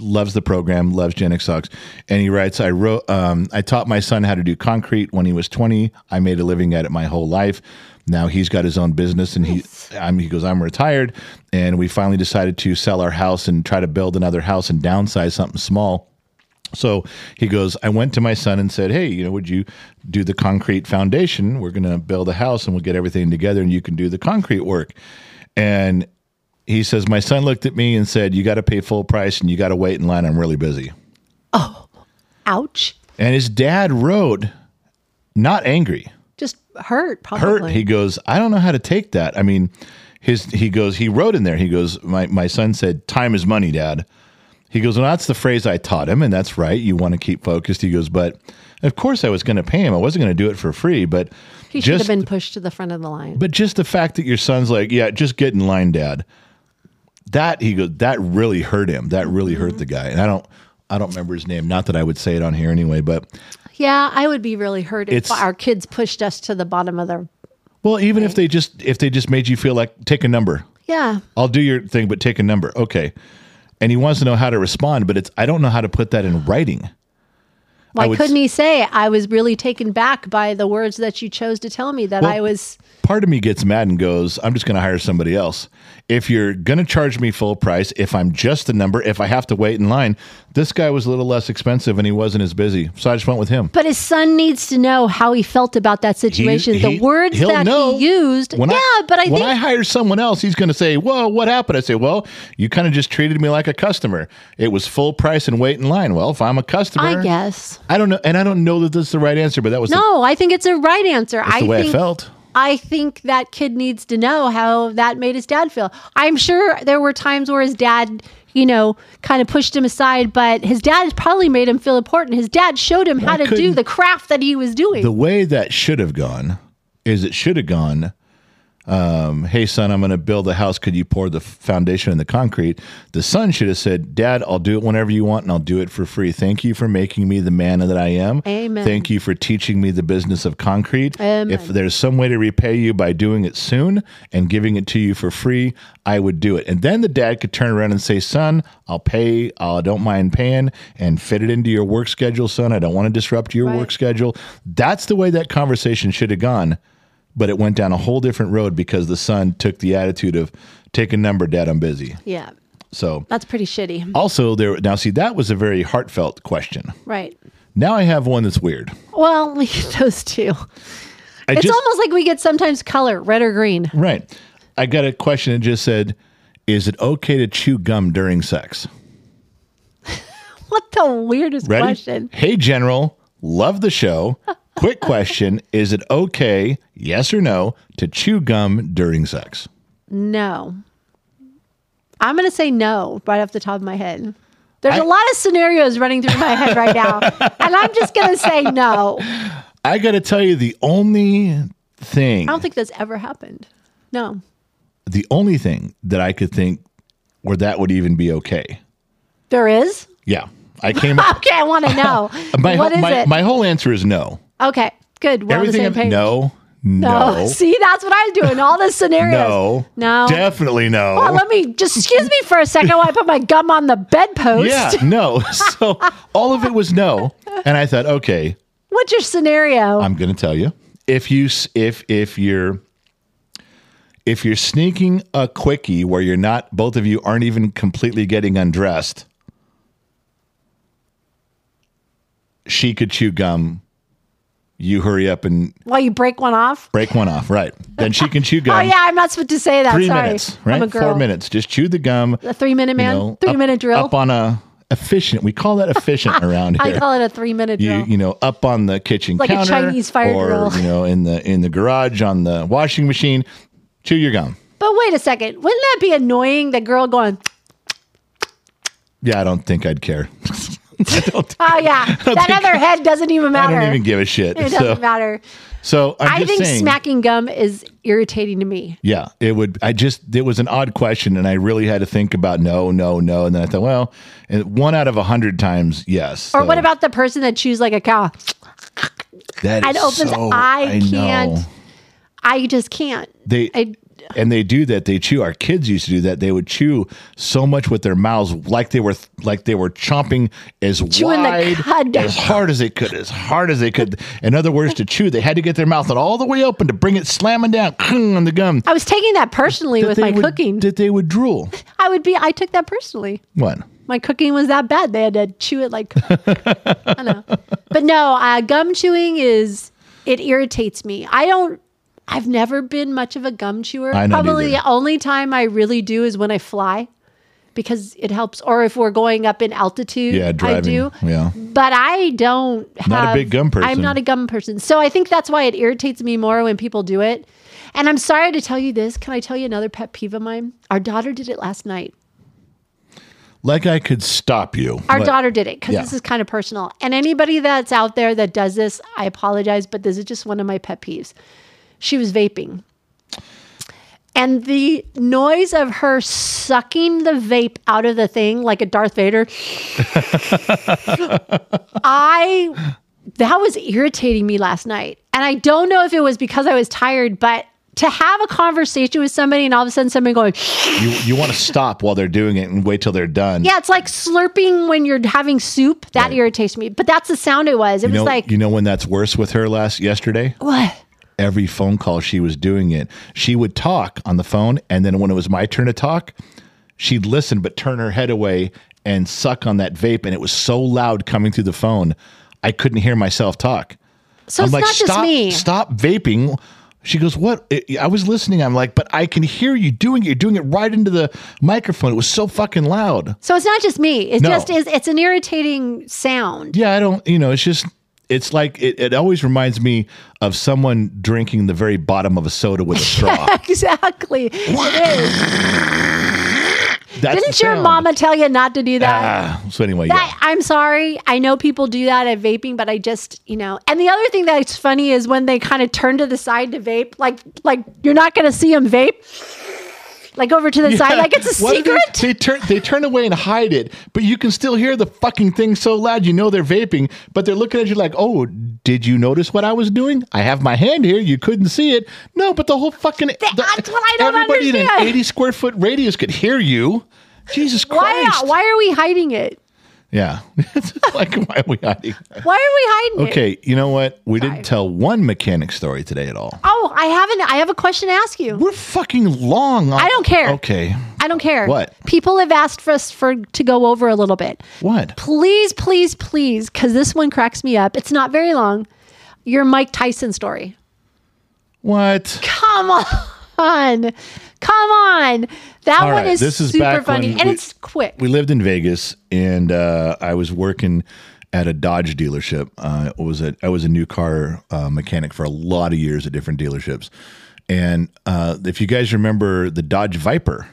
loves the program, loves Gen X Talks." And he writes, "I wrote, um, I taught my son how to do concrete when he was 20. I made a living at it my whole life." Now he's got his own business, and he, I'm, he goes, I'm retired, and we finally decided to sell our house and try to build another house and downsize something small. So he goes, I went to my son and said, Hey, you know, would you do the concrete foundation? We're going to build a house and we'll get everything together and you can do the concrete work. And he says, My son looked at me and said, You got to pay full price and you got to wait in line. I'm really busy. Oh, ouch. And his dad wrote, not angry, Just hurt, probably. hurt. He goes, I don't know how to take that. I mean, his he goes, he wrote in there, he goes, My my son said, Time is money, Dad. He goes, Well, that's the phrase I taught him, and that's right. You want to keep focused. He goes, But of course I was gonna pay him. I wasn't gonna do it for free, but he should just have been pushed to the front of the line. but just the fact that your son's like, Yeah, just get in line, Dad. That he goes, that really hurt him. That really hurt the mm-hmm. guy. And I don't I don't remember his name. Not that I would say it on here anyway, but yeah, I would be really hurt if our kids pushed us to the bottom of the. well, even if they just if they just made you feel like take a number. Yeah. I'll do your thing, but take a number. Okay. And he wants to know how to respond, but it's I don't know how to put that in writing. Why couldn't he say, I was really taken back by the words that you chose to tell me that Well- I was. Part of me gets mad and goes, I'm just going to hire somebody else. If you're going to charge me full price, if I'm just a number, if I have to wait in line, this guy was a little less expensive and he wasn't as busy. So I just went with him. But his son needs to know how he felt about that situation. He- the he- words he'll that he used. When yeah, I, but I when think I hire someone else, he's going to say, "Whoa, what happened?" I say, "Well, you kind of just treated me like a customer. It was full price and wait in line. Well, if I'm a customer, I guess. I don't know, and I don't know that this is the right answer, but that was the, No, I think it's a right answer. that's I the way think I felt. I think that kid needs to know how that made his dad feel. I'm sure there were times where his dad, you know, kind of pushed him aside, but his dad probably made him feel important. His dad showed him how to do the craft that he was doing. The way that should have gone is it should have gone. Um, hey son, I'm going to build a house. Could you pour the foundation and the concrete? The son should have said, "Dad, I'll do it whenever you want, and I'll do it for free. Thank you for making me the man that I am. Amen. Thank you for teaching me the business of concrete. Amen. If there's some way to repay you by doing it soon and giving it to you for free, I would do it. And then the dad could turn around and say, "Son, I'll pay. I don't mind paying, and fit it into your work schedule, son. I don't want to disrupt your Right. work schedule." That's the way that conversation should have gone, but it went down a whole different road because the son took the attitude of, "Take a number, Dad. I'm busy." yeah, So. that's pretty shitty. Also, there now see that was a very heartfelt question. Right. Now I have one that's weird. Well, we get those two. I It's just, almost like we get sometimes color, red or green. Right. I got a question that just said, "Is it okay to chew gum during sex?" What the weirdest Ready? question? Hey, General, love the show. Quick question: Is it okay, yes or no, to chew gum during sex? No. I'm going to say no right off the top of my head. There's I- a lot of scenarios running through my head right now, and I'm just going to say no. I got to tell you, the only thing, I don't think that's ever happened. No. the only thing that I could think where that would even be okay. There is? Yeah, I came. up Okay, I want to know. my what is my, it? my whole answer is no. Okay, good. We're Everything. on the same page. no, No. no, See, that's what I'm doing. All the scenarios. no, No. definitely no. Oh, let me just excuse me for a second while I put my gum on the bedpost. Yeah, no. So all of it was no, and I thought, okay, What's your scenario? I'm going to tell you. If you if if you're if you're sneaking a quickie where you're not both of you aren't even completely getting undressed, she could chew gum. You hurry up and while you break one off? break one off, right? Then she can chew oh, gum. Oh, yeah, I'm not supposed to say that. Three Sorry. minutes, I'm right? a girl. Four minutes. Just chew the gum. A three minute man? you know, three up- minute drill? Up on a efficient. We call that efficient around here. I call it a three minute you drill. you know up on the kitchen Like a Chinese fire or drill. you know in the in the garage on the washing machine chew your gum but wait a second. Wouldn't that be annoying? The girl going, yeah i don't think i'd care Oh yeah, that other head doesn't even matter. I don't even give a shit. it so, doesn't matter. so I'm I think saying, smacking gum is irritating to me. Yeah, it would. I just it was an odd question, and I really had to think about no, no, no, and then I thought, well, one out of a hundred times, yes. Or So what about the person that chews like a cow? that? opens- so- I know. can't. I just can't. They I, and they do that. They chew. Our kids used to do that. They would chew so much with their mouths, like they were like they were chomping as Chewing wide, as hard as they could, as hard as they could. In other words, to chew, they had to get their mouth all the way open to bring it slamming down on the gum. I was taking that personally that with my would- cooking. that they would drool. I would be. I took that personally. What? My cooking was that bad. They had to chew it like I don't know. But no, uh, gum chewing is it irritates me. I don't. I've never been much of a gum chewer. I know Probably the only time I really do is when I fly, because it helps. Or if we're going up in altitude, Yeah, driving. I do. Yeah. But I don't have. Not a big gum person. I'm not a gum person, so I think that's why it irritates me more when people do it. And I'm sorry to tell you this. Can I tell you another pet peeve of mine? Our daughter did it last night. Like I could stop you. Our but- daughter did it because Yeah. this is kind of personal. And anybody that's out there that does this, I apologize, but this is just one of my pet peeves. She was vaping. And the noise of her sucking the vape out of the thing like a Darth Vader, I, that was irritating me last night. And I don't know if it was because I was tired, but to have a conversation with somebody and all of a sudden somebody going, You you want to stop while they're doing it and wait till they're done. Yeah, it's like slurping when you're having soup. That Right. irritates me. But that's the sound it was. It You was know, like you know when that's worse with her last yesterday? what? Every phone call she was doing it. She would talk on the phone and then when it was my turn to talk, she'd listen but turn her head away and suck on that vape and it was so loud coming through the phone, I couldn't hear myself talk. So I'm it's like, not stop, just me. stop vaping. She goes, what? I- was listening. I'm like, but I can hear you doing it. You're doing it right into the microphone. It was so fucking loud. So it's not just me. It No. just is. It's an irritating sound. Yeah, I don't, you know, it's just, it's like, it, it always reminds me of someone drinking the very bottom of a soda with a straw. exactly. it is. That's Didn't your mama tell you not to do that? Ah, so anyway, That yeah. I'm sorry. I know people do that at vaping, but I just, you know. And the other thing that's funny is when they kind of turn to the side to vape, like like you're not going to see them vape. Like over to the side, like it's a What secret. They, they turn they turn away and hide it, but you can still hear the fucking thing so loud you know they're vaping, but they're looking at you like, "Oh, did you notice what I was doing? I have my hand here. You couldn't see it. No, but the whole fucking the, uh, that's what I don't everybody in an eighty square foot radius could hear you. Jesus Christ! Why? Uh, Christ! Why are we hiding it? Yeah, It's like why are we hiding? Why are we hiding it? Okay, you know what? We Sorry. didn't tell one mechanic story today at all. Oh, I haven't. I have a question to ask you. We're fucking long. On, I don't care. Okay, I don't care. What? People have asked for us for to go over a little bit. what? Please, please, please, because this one cracks me up. It's not very long. Your Mike Tyson story. What? Come on. Come on. That All one right, is, this is super funny. And we- it's quick. we lived in Vegas, and uh, I was working at a Dodge dealership. Uh, was a I was a new car uh, mechanic for a lot of years at different dealerships. And uh, if you guys remember the Dodge Viper,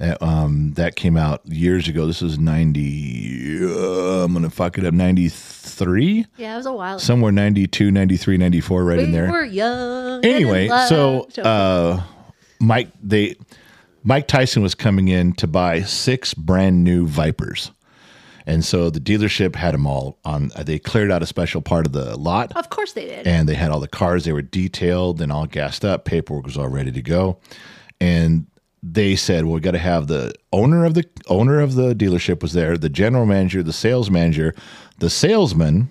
uh, um, that came out years ago. This was ninety. Uh, I'm gonna fuck it up. Ninety three, yeah, it was a while. ago. somewhere 92, 93, 94, right in there. we were young. anyway, so uh, Mike they Mike Tyson was coming in to buy six brand new Vipers, and so the dealership had them all on. They cleared out a special part of the lot, of course they did. and they had all the cars. They were detailed and all gassed up. Paperwork was all ready to go, and they said, "Well, we got to have the owner of the owner of the dealership was there, the general manager, the sales manager, the salesman."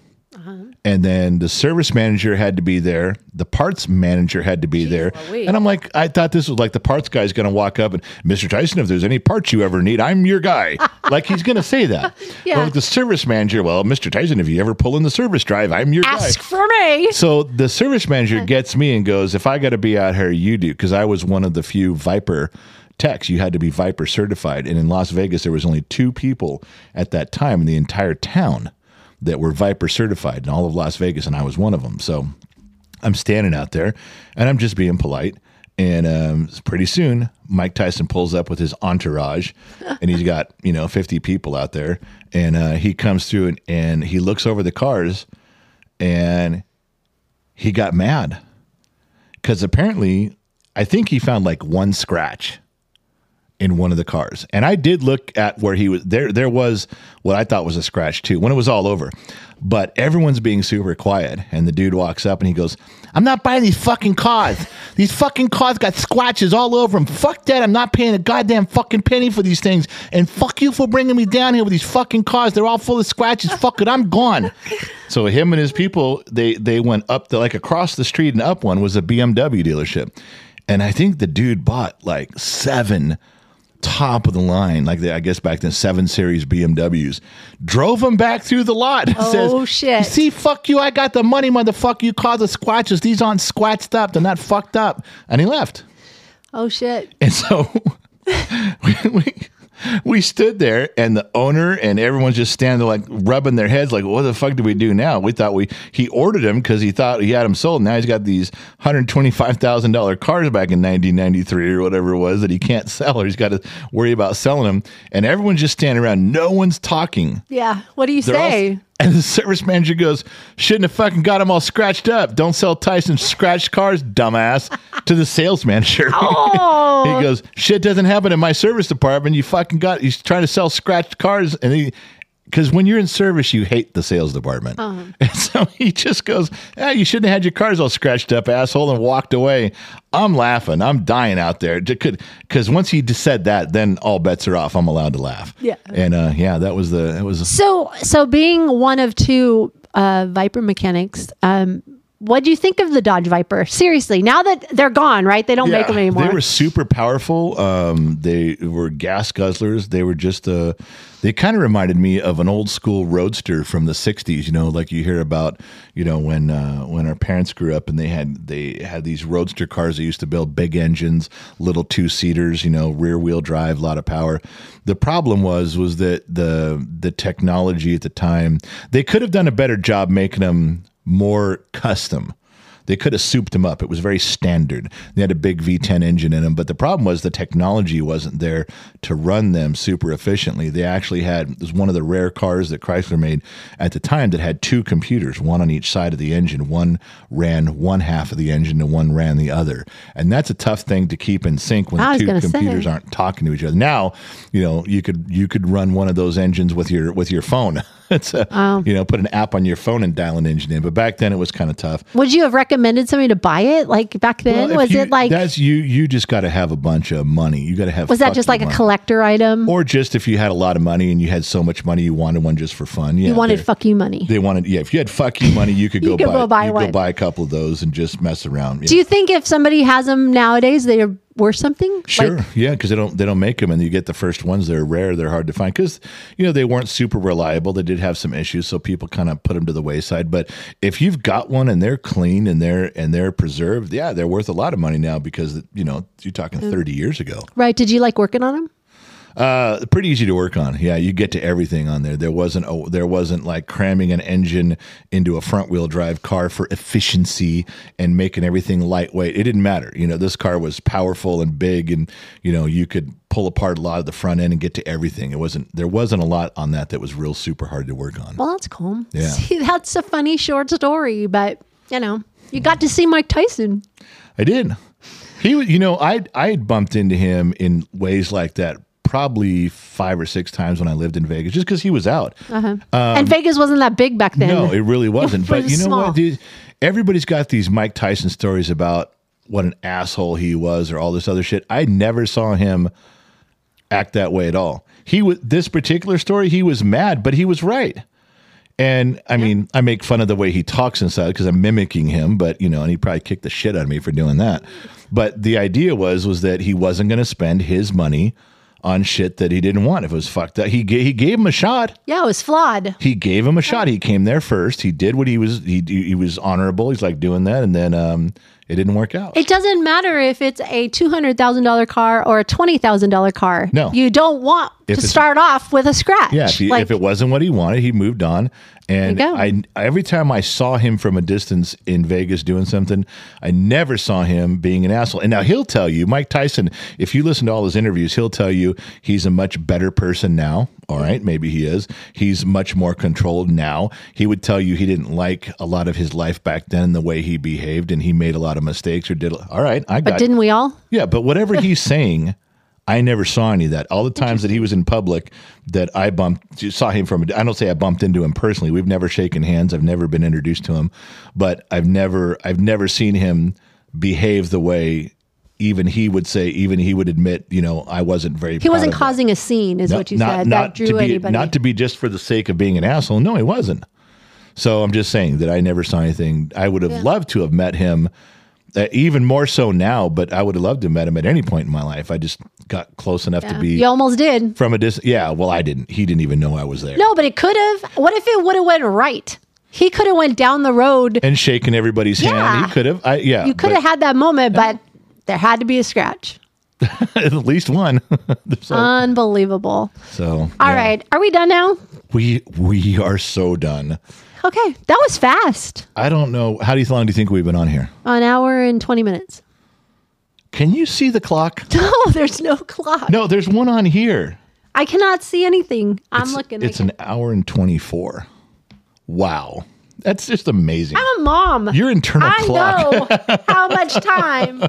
And then the service manager had to be there. The parts manager had to be there. Louise. And I'm like, I thought this was like the parts guy's going to walk up and, Mr. Tyson, if there's any parts you ever need, I'm your guy. like he's going to say that. Yeah. Or like the service manager, well, Mr. Tyson, if you ever pull in the service drive, I'm your Ask guy. for me. So the service manager gets me and goes, if I got to be out here, you do. Because I was one of the few Viper techs. You had to be Viper certified. And in Las Vegas, there was only two people at that time in the entire town that were Viper certified in all of Las Vegas. And I was one of them. So I'm standing out there and I'm just being polite. And um, pretty soon, Mike Tyson pulls up with his entourage, and he's got you know fifty people out there, and uh, he comes through and, and he looks over the cars, and he got mad because apparently, I think he found like one scratch in one of the cars. And I did look at where he was there there was what I thought was a scratch too when it was all over. But everyone's being super quiet and the dude walks up and he goes, "I'm not buying these fucking cars. These fucking cars got scratches all over them. Fuck that. I'm not paying a goddamn fucking penny for these things. And fuck you for bringing me down here with these fucking cars. They're all full of scratches. Fuck it. I'm gone." So him and his people, they they went up the like across the street and up one was a BMW dealership. And I think the dude bought like seven top of the line, like the, I guess back then seven series BMWs, drove them back through the lot. and Oh, shit. See, fuck you, I got the money, motherfucker. You call the squatches. These aren't squatched up. They're not fucked up. And he left. Oh shit. And so we, we, we stood there, and the owner and everyone's just standing there, like rubbing their heads, like, "What the fuck do we do now?" We thought we he ordered him because he thought he had them sold. Now he's got these hundred twenty five thousand dollar cars back in nineteen ninety three or whatever it was that he can't sell, or he's got to worry about selling them. And everyone's just standing around. No one's talking. Yeah. What do you They're all- say? And the service manager goes, "Shouldn't have fucking got them all scratched up. Don't sell Tyson scratched cars, dumbass." to the sales manager, Oh. he goes, "Shit doesn't happen in my service department. You fucking got. He's trying to sell scratched cars, and he." Because when you're in service, you hate the sales department. And so he just goes, ah, You shouldn't have had your cars all scratched up, asshole, and walked away. I'm laughing. I'm dying out there. Because once he said that, then all bets are off. I'm allowed to laugh. Yeah. And uh, yeah, that was the, that was So, so being one of two uh, Viper mechanics, um, what do you think of the Dodge Viper? Seriously, now that they're gone, right? They don't make them anymore. They were super powerful. Um, they were gas guzzlers. They were just uh, they kind of reminded me of an old school roadster from the '60s. You know, like you hear about, you know, when uh, when our parents grew up and they had they had these roadster cars that used to build big engines, little two seaters. You know, rear wheel drive, a lot of power. The problem was was that the the technology at the time they could have done a better job making them more custom. They could have souped them up. It was very standard. They had a big V10 engine in them, but the problem was the technology wasn't there to run them super efficiently. They actually had it was one of the rare cars that Chrysler made at the time that had two computers, one on each side of the engine. One ran one half of the engine and one ran the other. And that's a tough thing to keep in sync when the two gonna say. computers aren't talking to each other. Now, you know, you could you could run one of those engines with your with your phone. it's a, oh. you know, put an app on your phone and dial an engine in. But back then it was kind of tough. Would you have recommended somebody to buy it? Like back then, Well, was you- it like that's you? You just got to have a bunch of money. You got to have. was that just like a collector item? Or just if you had a lot of money and you had so much money, you wanted one just for fun. Yeah, you wanted fuck you money. They wanted, yeah. If you had fuck you money, you could You go could buy, go buy one. go buy a couple of those and just mess around. Do you think if somebody has them nowadays, they're worth something? Sure, Like, yeah, because they don't they don't make them, and you get the first ones. They're rare. They're hard to find because you know they weren't super reliable. They did have some issues, so people kind of put them to the wayside. But if you've got one and they're clean and they're and they're preserved, yeah, they're worth a lot of money now because you know you're talking thirty years ago. right? Did you like working on them? Uh, pretty easy to work on. Yeah, you get to everything on there. There wasn't a, there wasn't like cramming an engine into a front wheel drive car for efficiency and making everything lightweight. It didn't matter. You know, this car was powerful and big, and you know you could pull apart a lot of the front end and get to everything. It wasn't there wasn't a lot on that that was real super hard to work on. Well, that's cool. Yeah. See, that's a funny short story, but you know, you got to see Mike Tyson. I did. He, you know, I I had bumped into him in ways like that probably five or six times when I lived in Vegas, just because he was out. and Vegas wasn't that big back then. Um, No, it really wasn't. But you know small. what, dude? Everybody's got these Mike Tyson stories about what an asshole he was or all this other shit. I never saw him act that way at all. He was this particular story, he was mad, but he was right. And I mean, I make fun of the way he talks inside because I'm mimicking him, but you know, and he probably kicked the shit out of me for doing that. But the idea was was that he wasn't going to spend his money on shit that he didn't want. If it was fucked up, he gave, he gave him a shot yeah, it was flawed. he gave him a shot. He came there first. He did what he was. He he was honorable. He's like doing that, and then um, it didn't work out. It doesn't matter if it's a two hundred thousand dollar car or a twenty thousand dollar car. No. you don't want If to start off with a scratch. Yeah, if, he, Like, if it wasn't what he wanted, he moved on. And I every time I saw him from a distance in Vegas doing something, I never saw him being an asshole. And now he'll tell you, Mike Tyson, if you listen to all his interviews, he'll tell you he's a much better person now. All right, maybe he is. He's much more controlled now. He would tell you he didn't like a lot of his life back then, the way he behaved, and he made a lot of mistakes or did. All right, I got but didn't we all? yeah, but whatever he's saying, I never saw any of that. All the times that he was in public that I bumped, saw him from, I don't say I bumped into him personally. We've never shaken hands. I've never been introduced to him, but I've never, I've never seen him behave the way even he would say, even he would admit, you know, I wasn't very. He wasn't causing a scene, is what you said. that drew to be, anybody. Not to be just for the sake of being an asshole. No, he wasn't. So I'm just saying that I never saw anything. I would have loved to have met him, uh, even more so now. But I would have loved to have met him at any point in my life. I just got close enough to be you almost did. from a distance. Yeah, well, I didn't. He didn't even know I was there. No, but it could have. What if it would have went right? He could have went down the road. And shaking everybody's hand. He could have. I, yeah, You could have had that moment, but there had to be a scratch. at least one. so, Unbelievable. so All right, are we done now? we we are so done. Okay, that was fast. I don't know. How do you long do you think we've been on here? An hour and 20 minutes. Can you see the clock? No, there's no clock. No, there's one on here. I cannot see anything. I'm It's- looking. It's an hour and 24. Wow. That's just amazing. I'm a mom. Your internal I clock. know how much time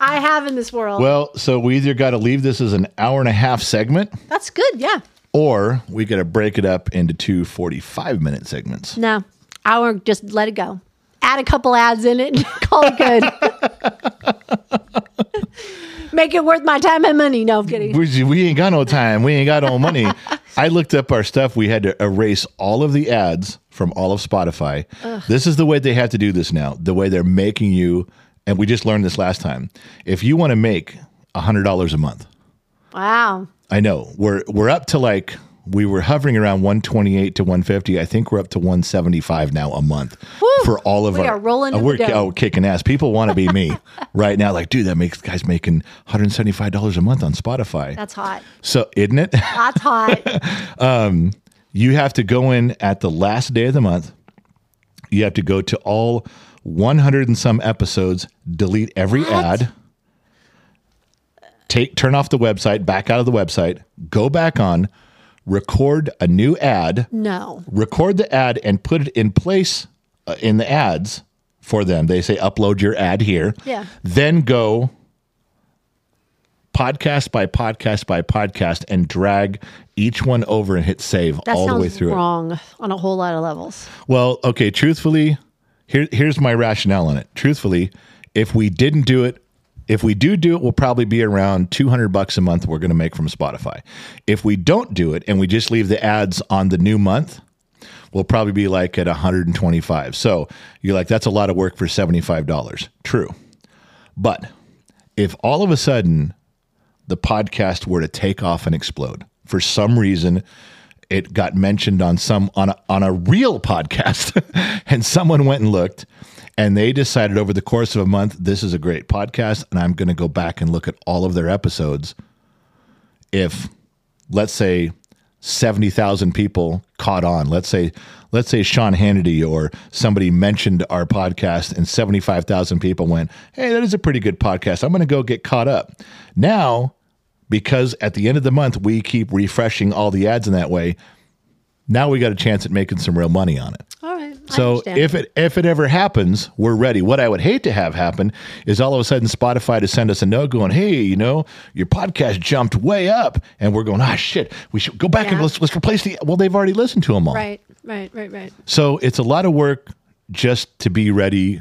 I have in this world. Well, so we either got to leave this as an hour and a half segment That's good. Yeah. or we got to break it up into two 45 minute segments. No, hour. Just let it go. Add a couple ads in it. Call it good. Make it worth my time and money. No, I'm kidding. We, we ain't got no time. We ain't got no money. I looked up our stuff. We had to erase all of the ads from all of Spotify. This is the way they have to do this now. The way they're making you, and we just learned this last time. If you want to make $100 a month, Wow. I know we're we're up to like we were hovering around 128 to 150. I think we're up to 175 now a month Woo! for all of We our. are rolling uh, we're oh, kicking ass. People want to be me right now. Like, dude, that makes guys making 175 dollars a month on Spotify. That's hot. so isn't it? That's hot. you have to go in at the last day of the month. You have to go to all 100 and some episodes, delete every What? ad, take turn off the website, back out of the website, go back on, record a new ad, no. record the ad and put it in place uh, in the ads for them. They say upload your ad here. Yeah. Then go podcast by podcast by podcast and drag each one over and hit save That all the way through it. wrong on a whole lot of levels. Well, okay, truthfully, here here's my rationale on it. Truthfully, if we didn't do it, if we do do it, we'll probably be around 200 bucks a month we're going to make from Spotify. If we don't do it and we just leave the ads on the new month, we'll probably be like at 125. So, you're like that's a lot of work for $75. True. But if all of a sudden the podcast were to take off and explode for some reason it got mentioned on some on a, on a real podcast. And someone went and looked and they decided over the course of a month this is a great podcast and I'm going to go back and look at all of their episodes. If let's say 70,000 people caught on let's say let's say Sean Hannity or somebody mentioned our podcast and 75,000 people went hey that is a pretty good podcast. I'm going to go get caught up. Now because at the end of the month we keep refreshing all the ads in that way now we got a chance at making some real money on it All right. So if it if it ever happens, we're ready. What I would hate to have happen is all of a sudden Spotify to send us a note going, "Hey, you know, your podcast jumped way up," and we're going, "Ah, shit, we should go back and let's let's replace the." Well, they've already listened to them all, right, right, right, right. so it's a lot of work just to be ready.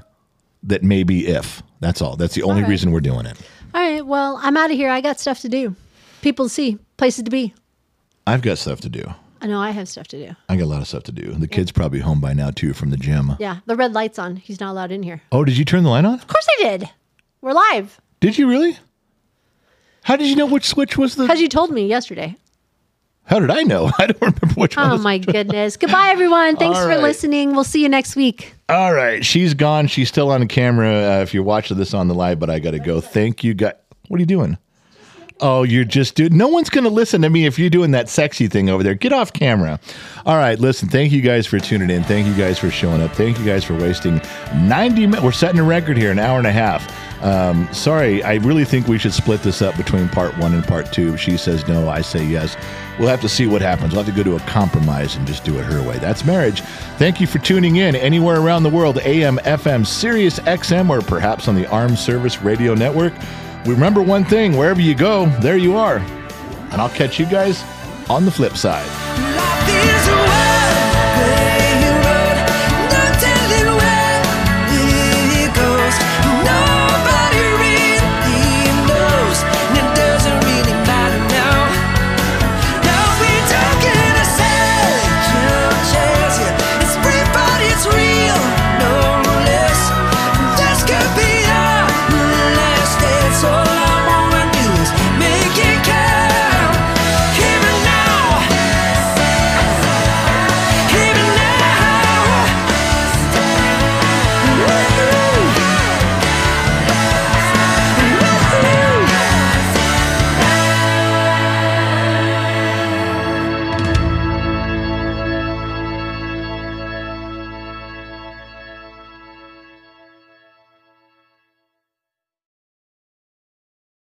That maybe if that's all. That's the only right. reason we're doing it. All right. Well, I'm out of here. I got stuff to do. People to see, places to be. I've got stuff to do. I know I have stuff to do. I got a lot of stuff to do. The kid's probably home by now too from the gym. Yeah, the red light's on. He's not allowed in here. Oh, did you turn the light on? Of course I did. We're live Did you really? How did you know which switch was the? because you told me yesterday. How did I know? I don't remember which one. Oh my goodness. Goodbye, everyone. Thanks All for listening. We'll see you next week. All right, she's gone. She's still on camera. Uh, if you're watching this on the live, but I got to go. Thank you, guys. What are you doing? Oh, you're just doing. No one's going to listen to me if you're doing that sexy thing over there. Get off camera. All right, listen. Thank you guys for tuning in. Thank you guys for showing up. Thank you guys for wasting 90 minutes. We're setting a record here, an hour and a half. Um, sorry, I really think we should split this up between part one and part two. She says no, I say yes. We'll have to see what happens. We'll have to go to a compromise and just do it her way. That's marriage. Thank you for tuning in anywhere around the world, AM, FM, Sirius XM, or perhaps on the Armed Service Radio Network. Remember one thing wherever you go, there you are. And I'll catch you guys on the flip side.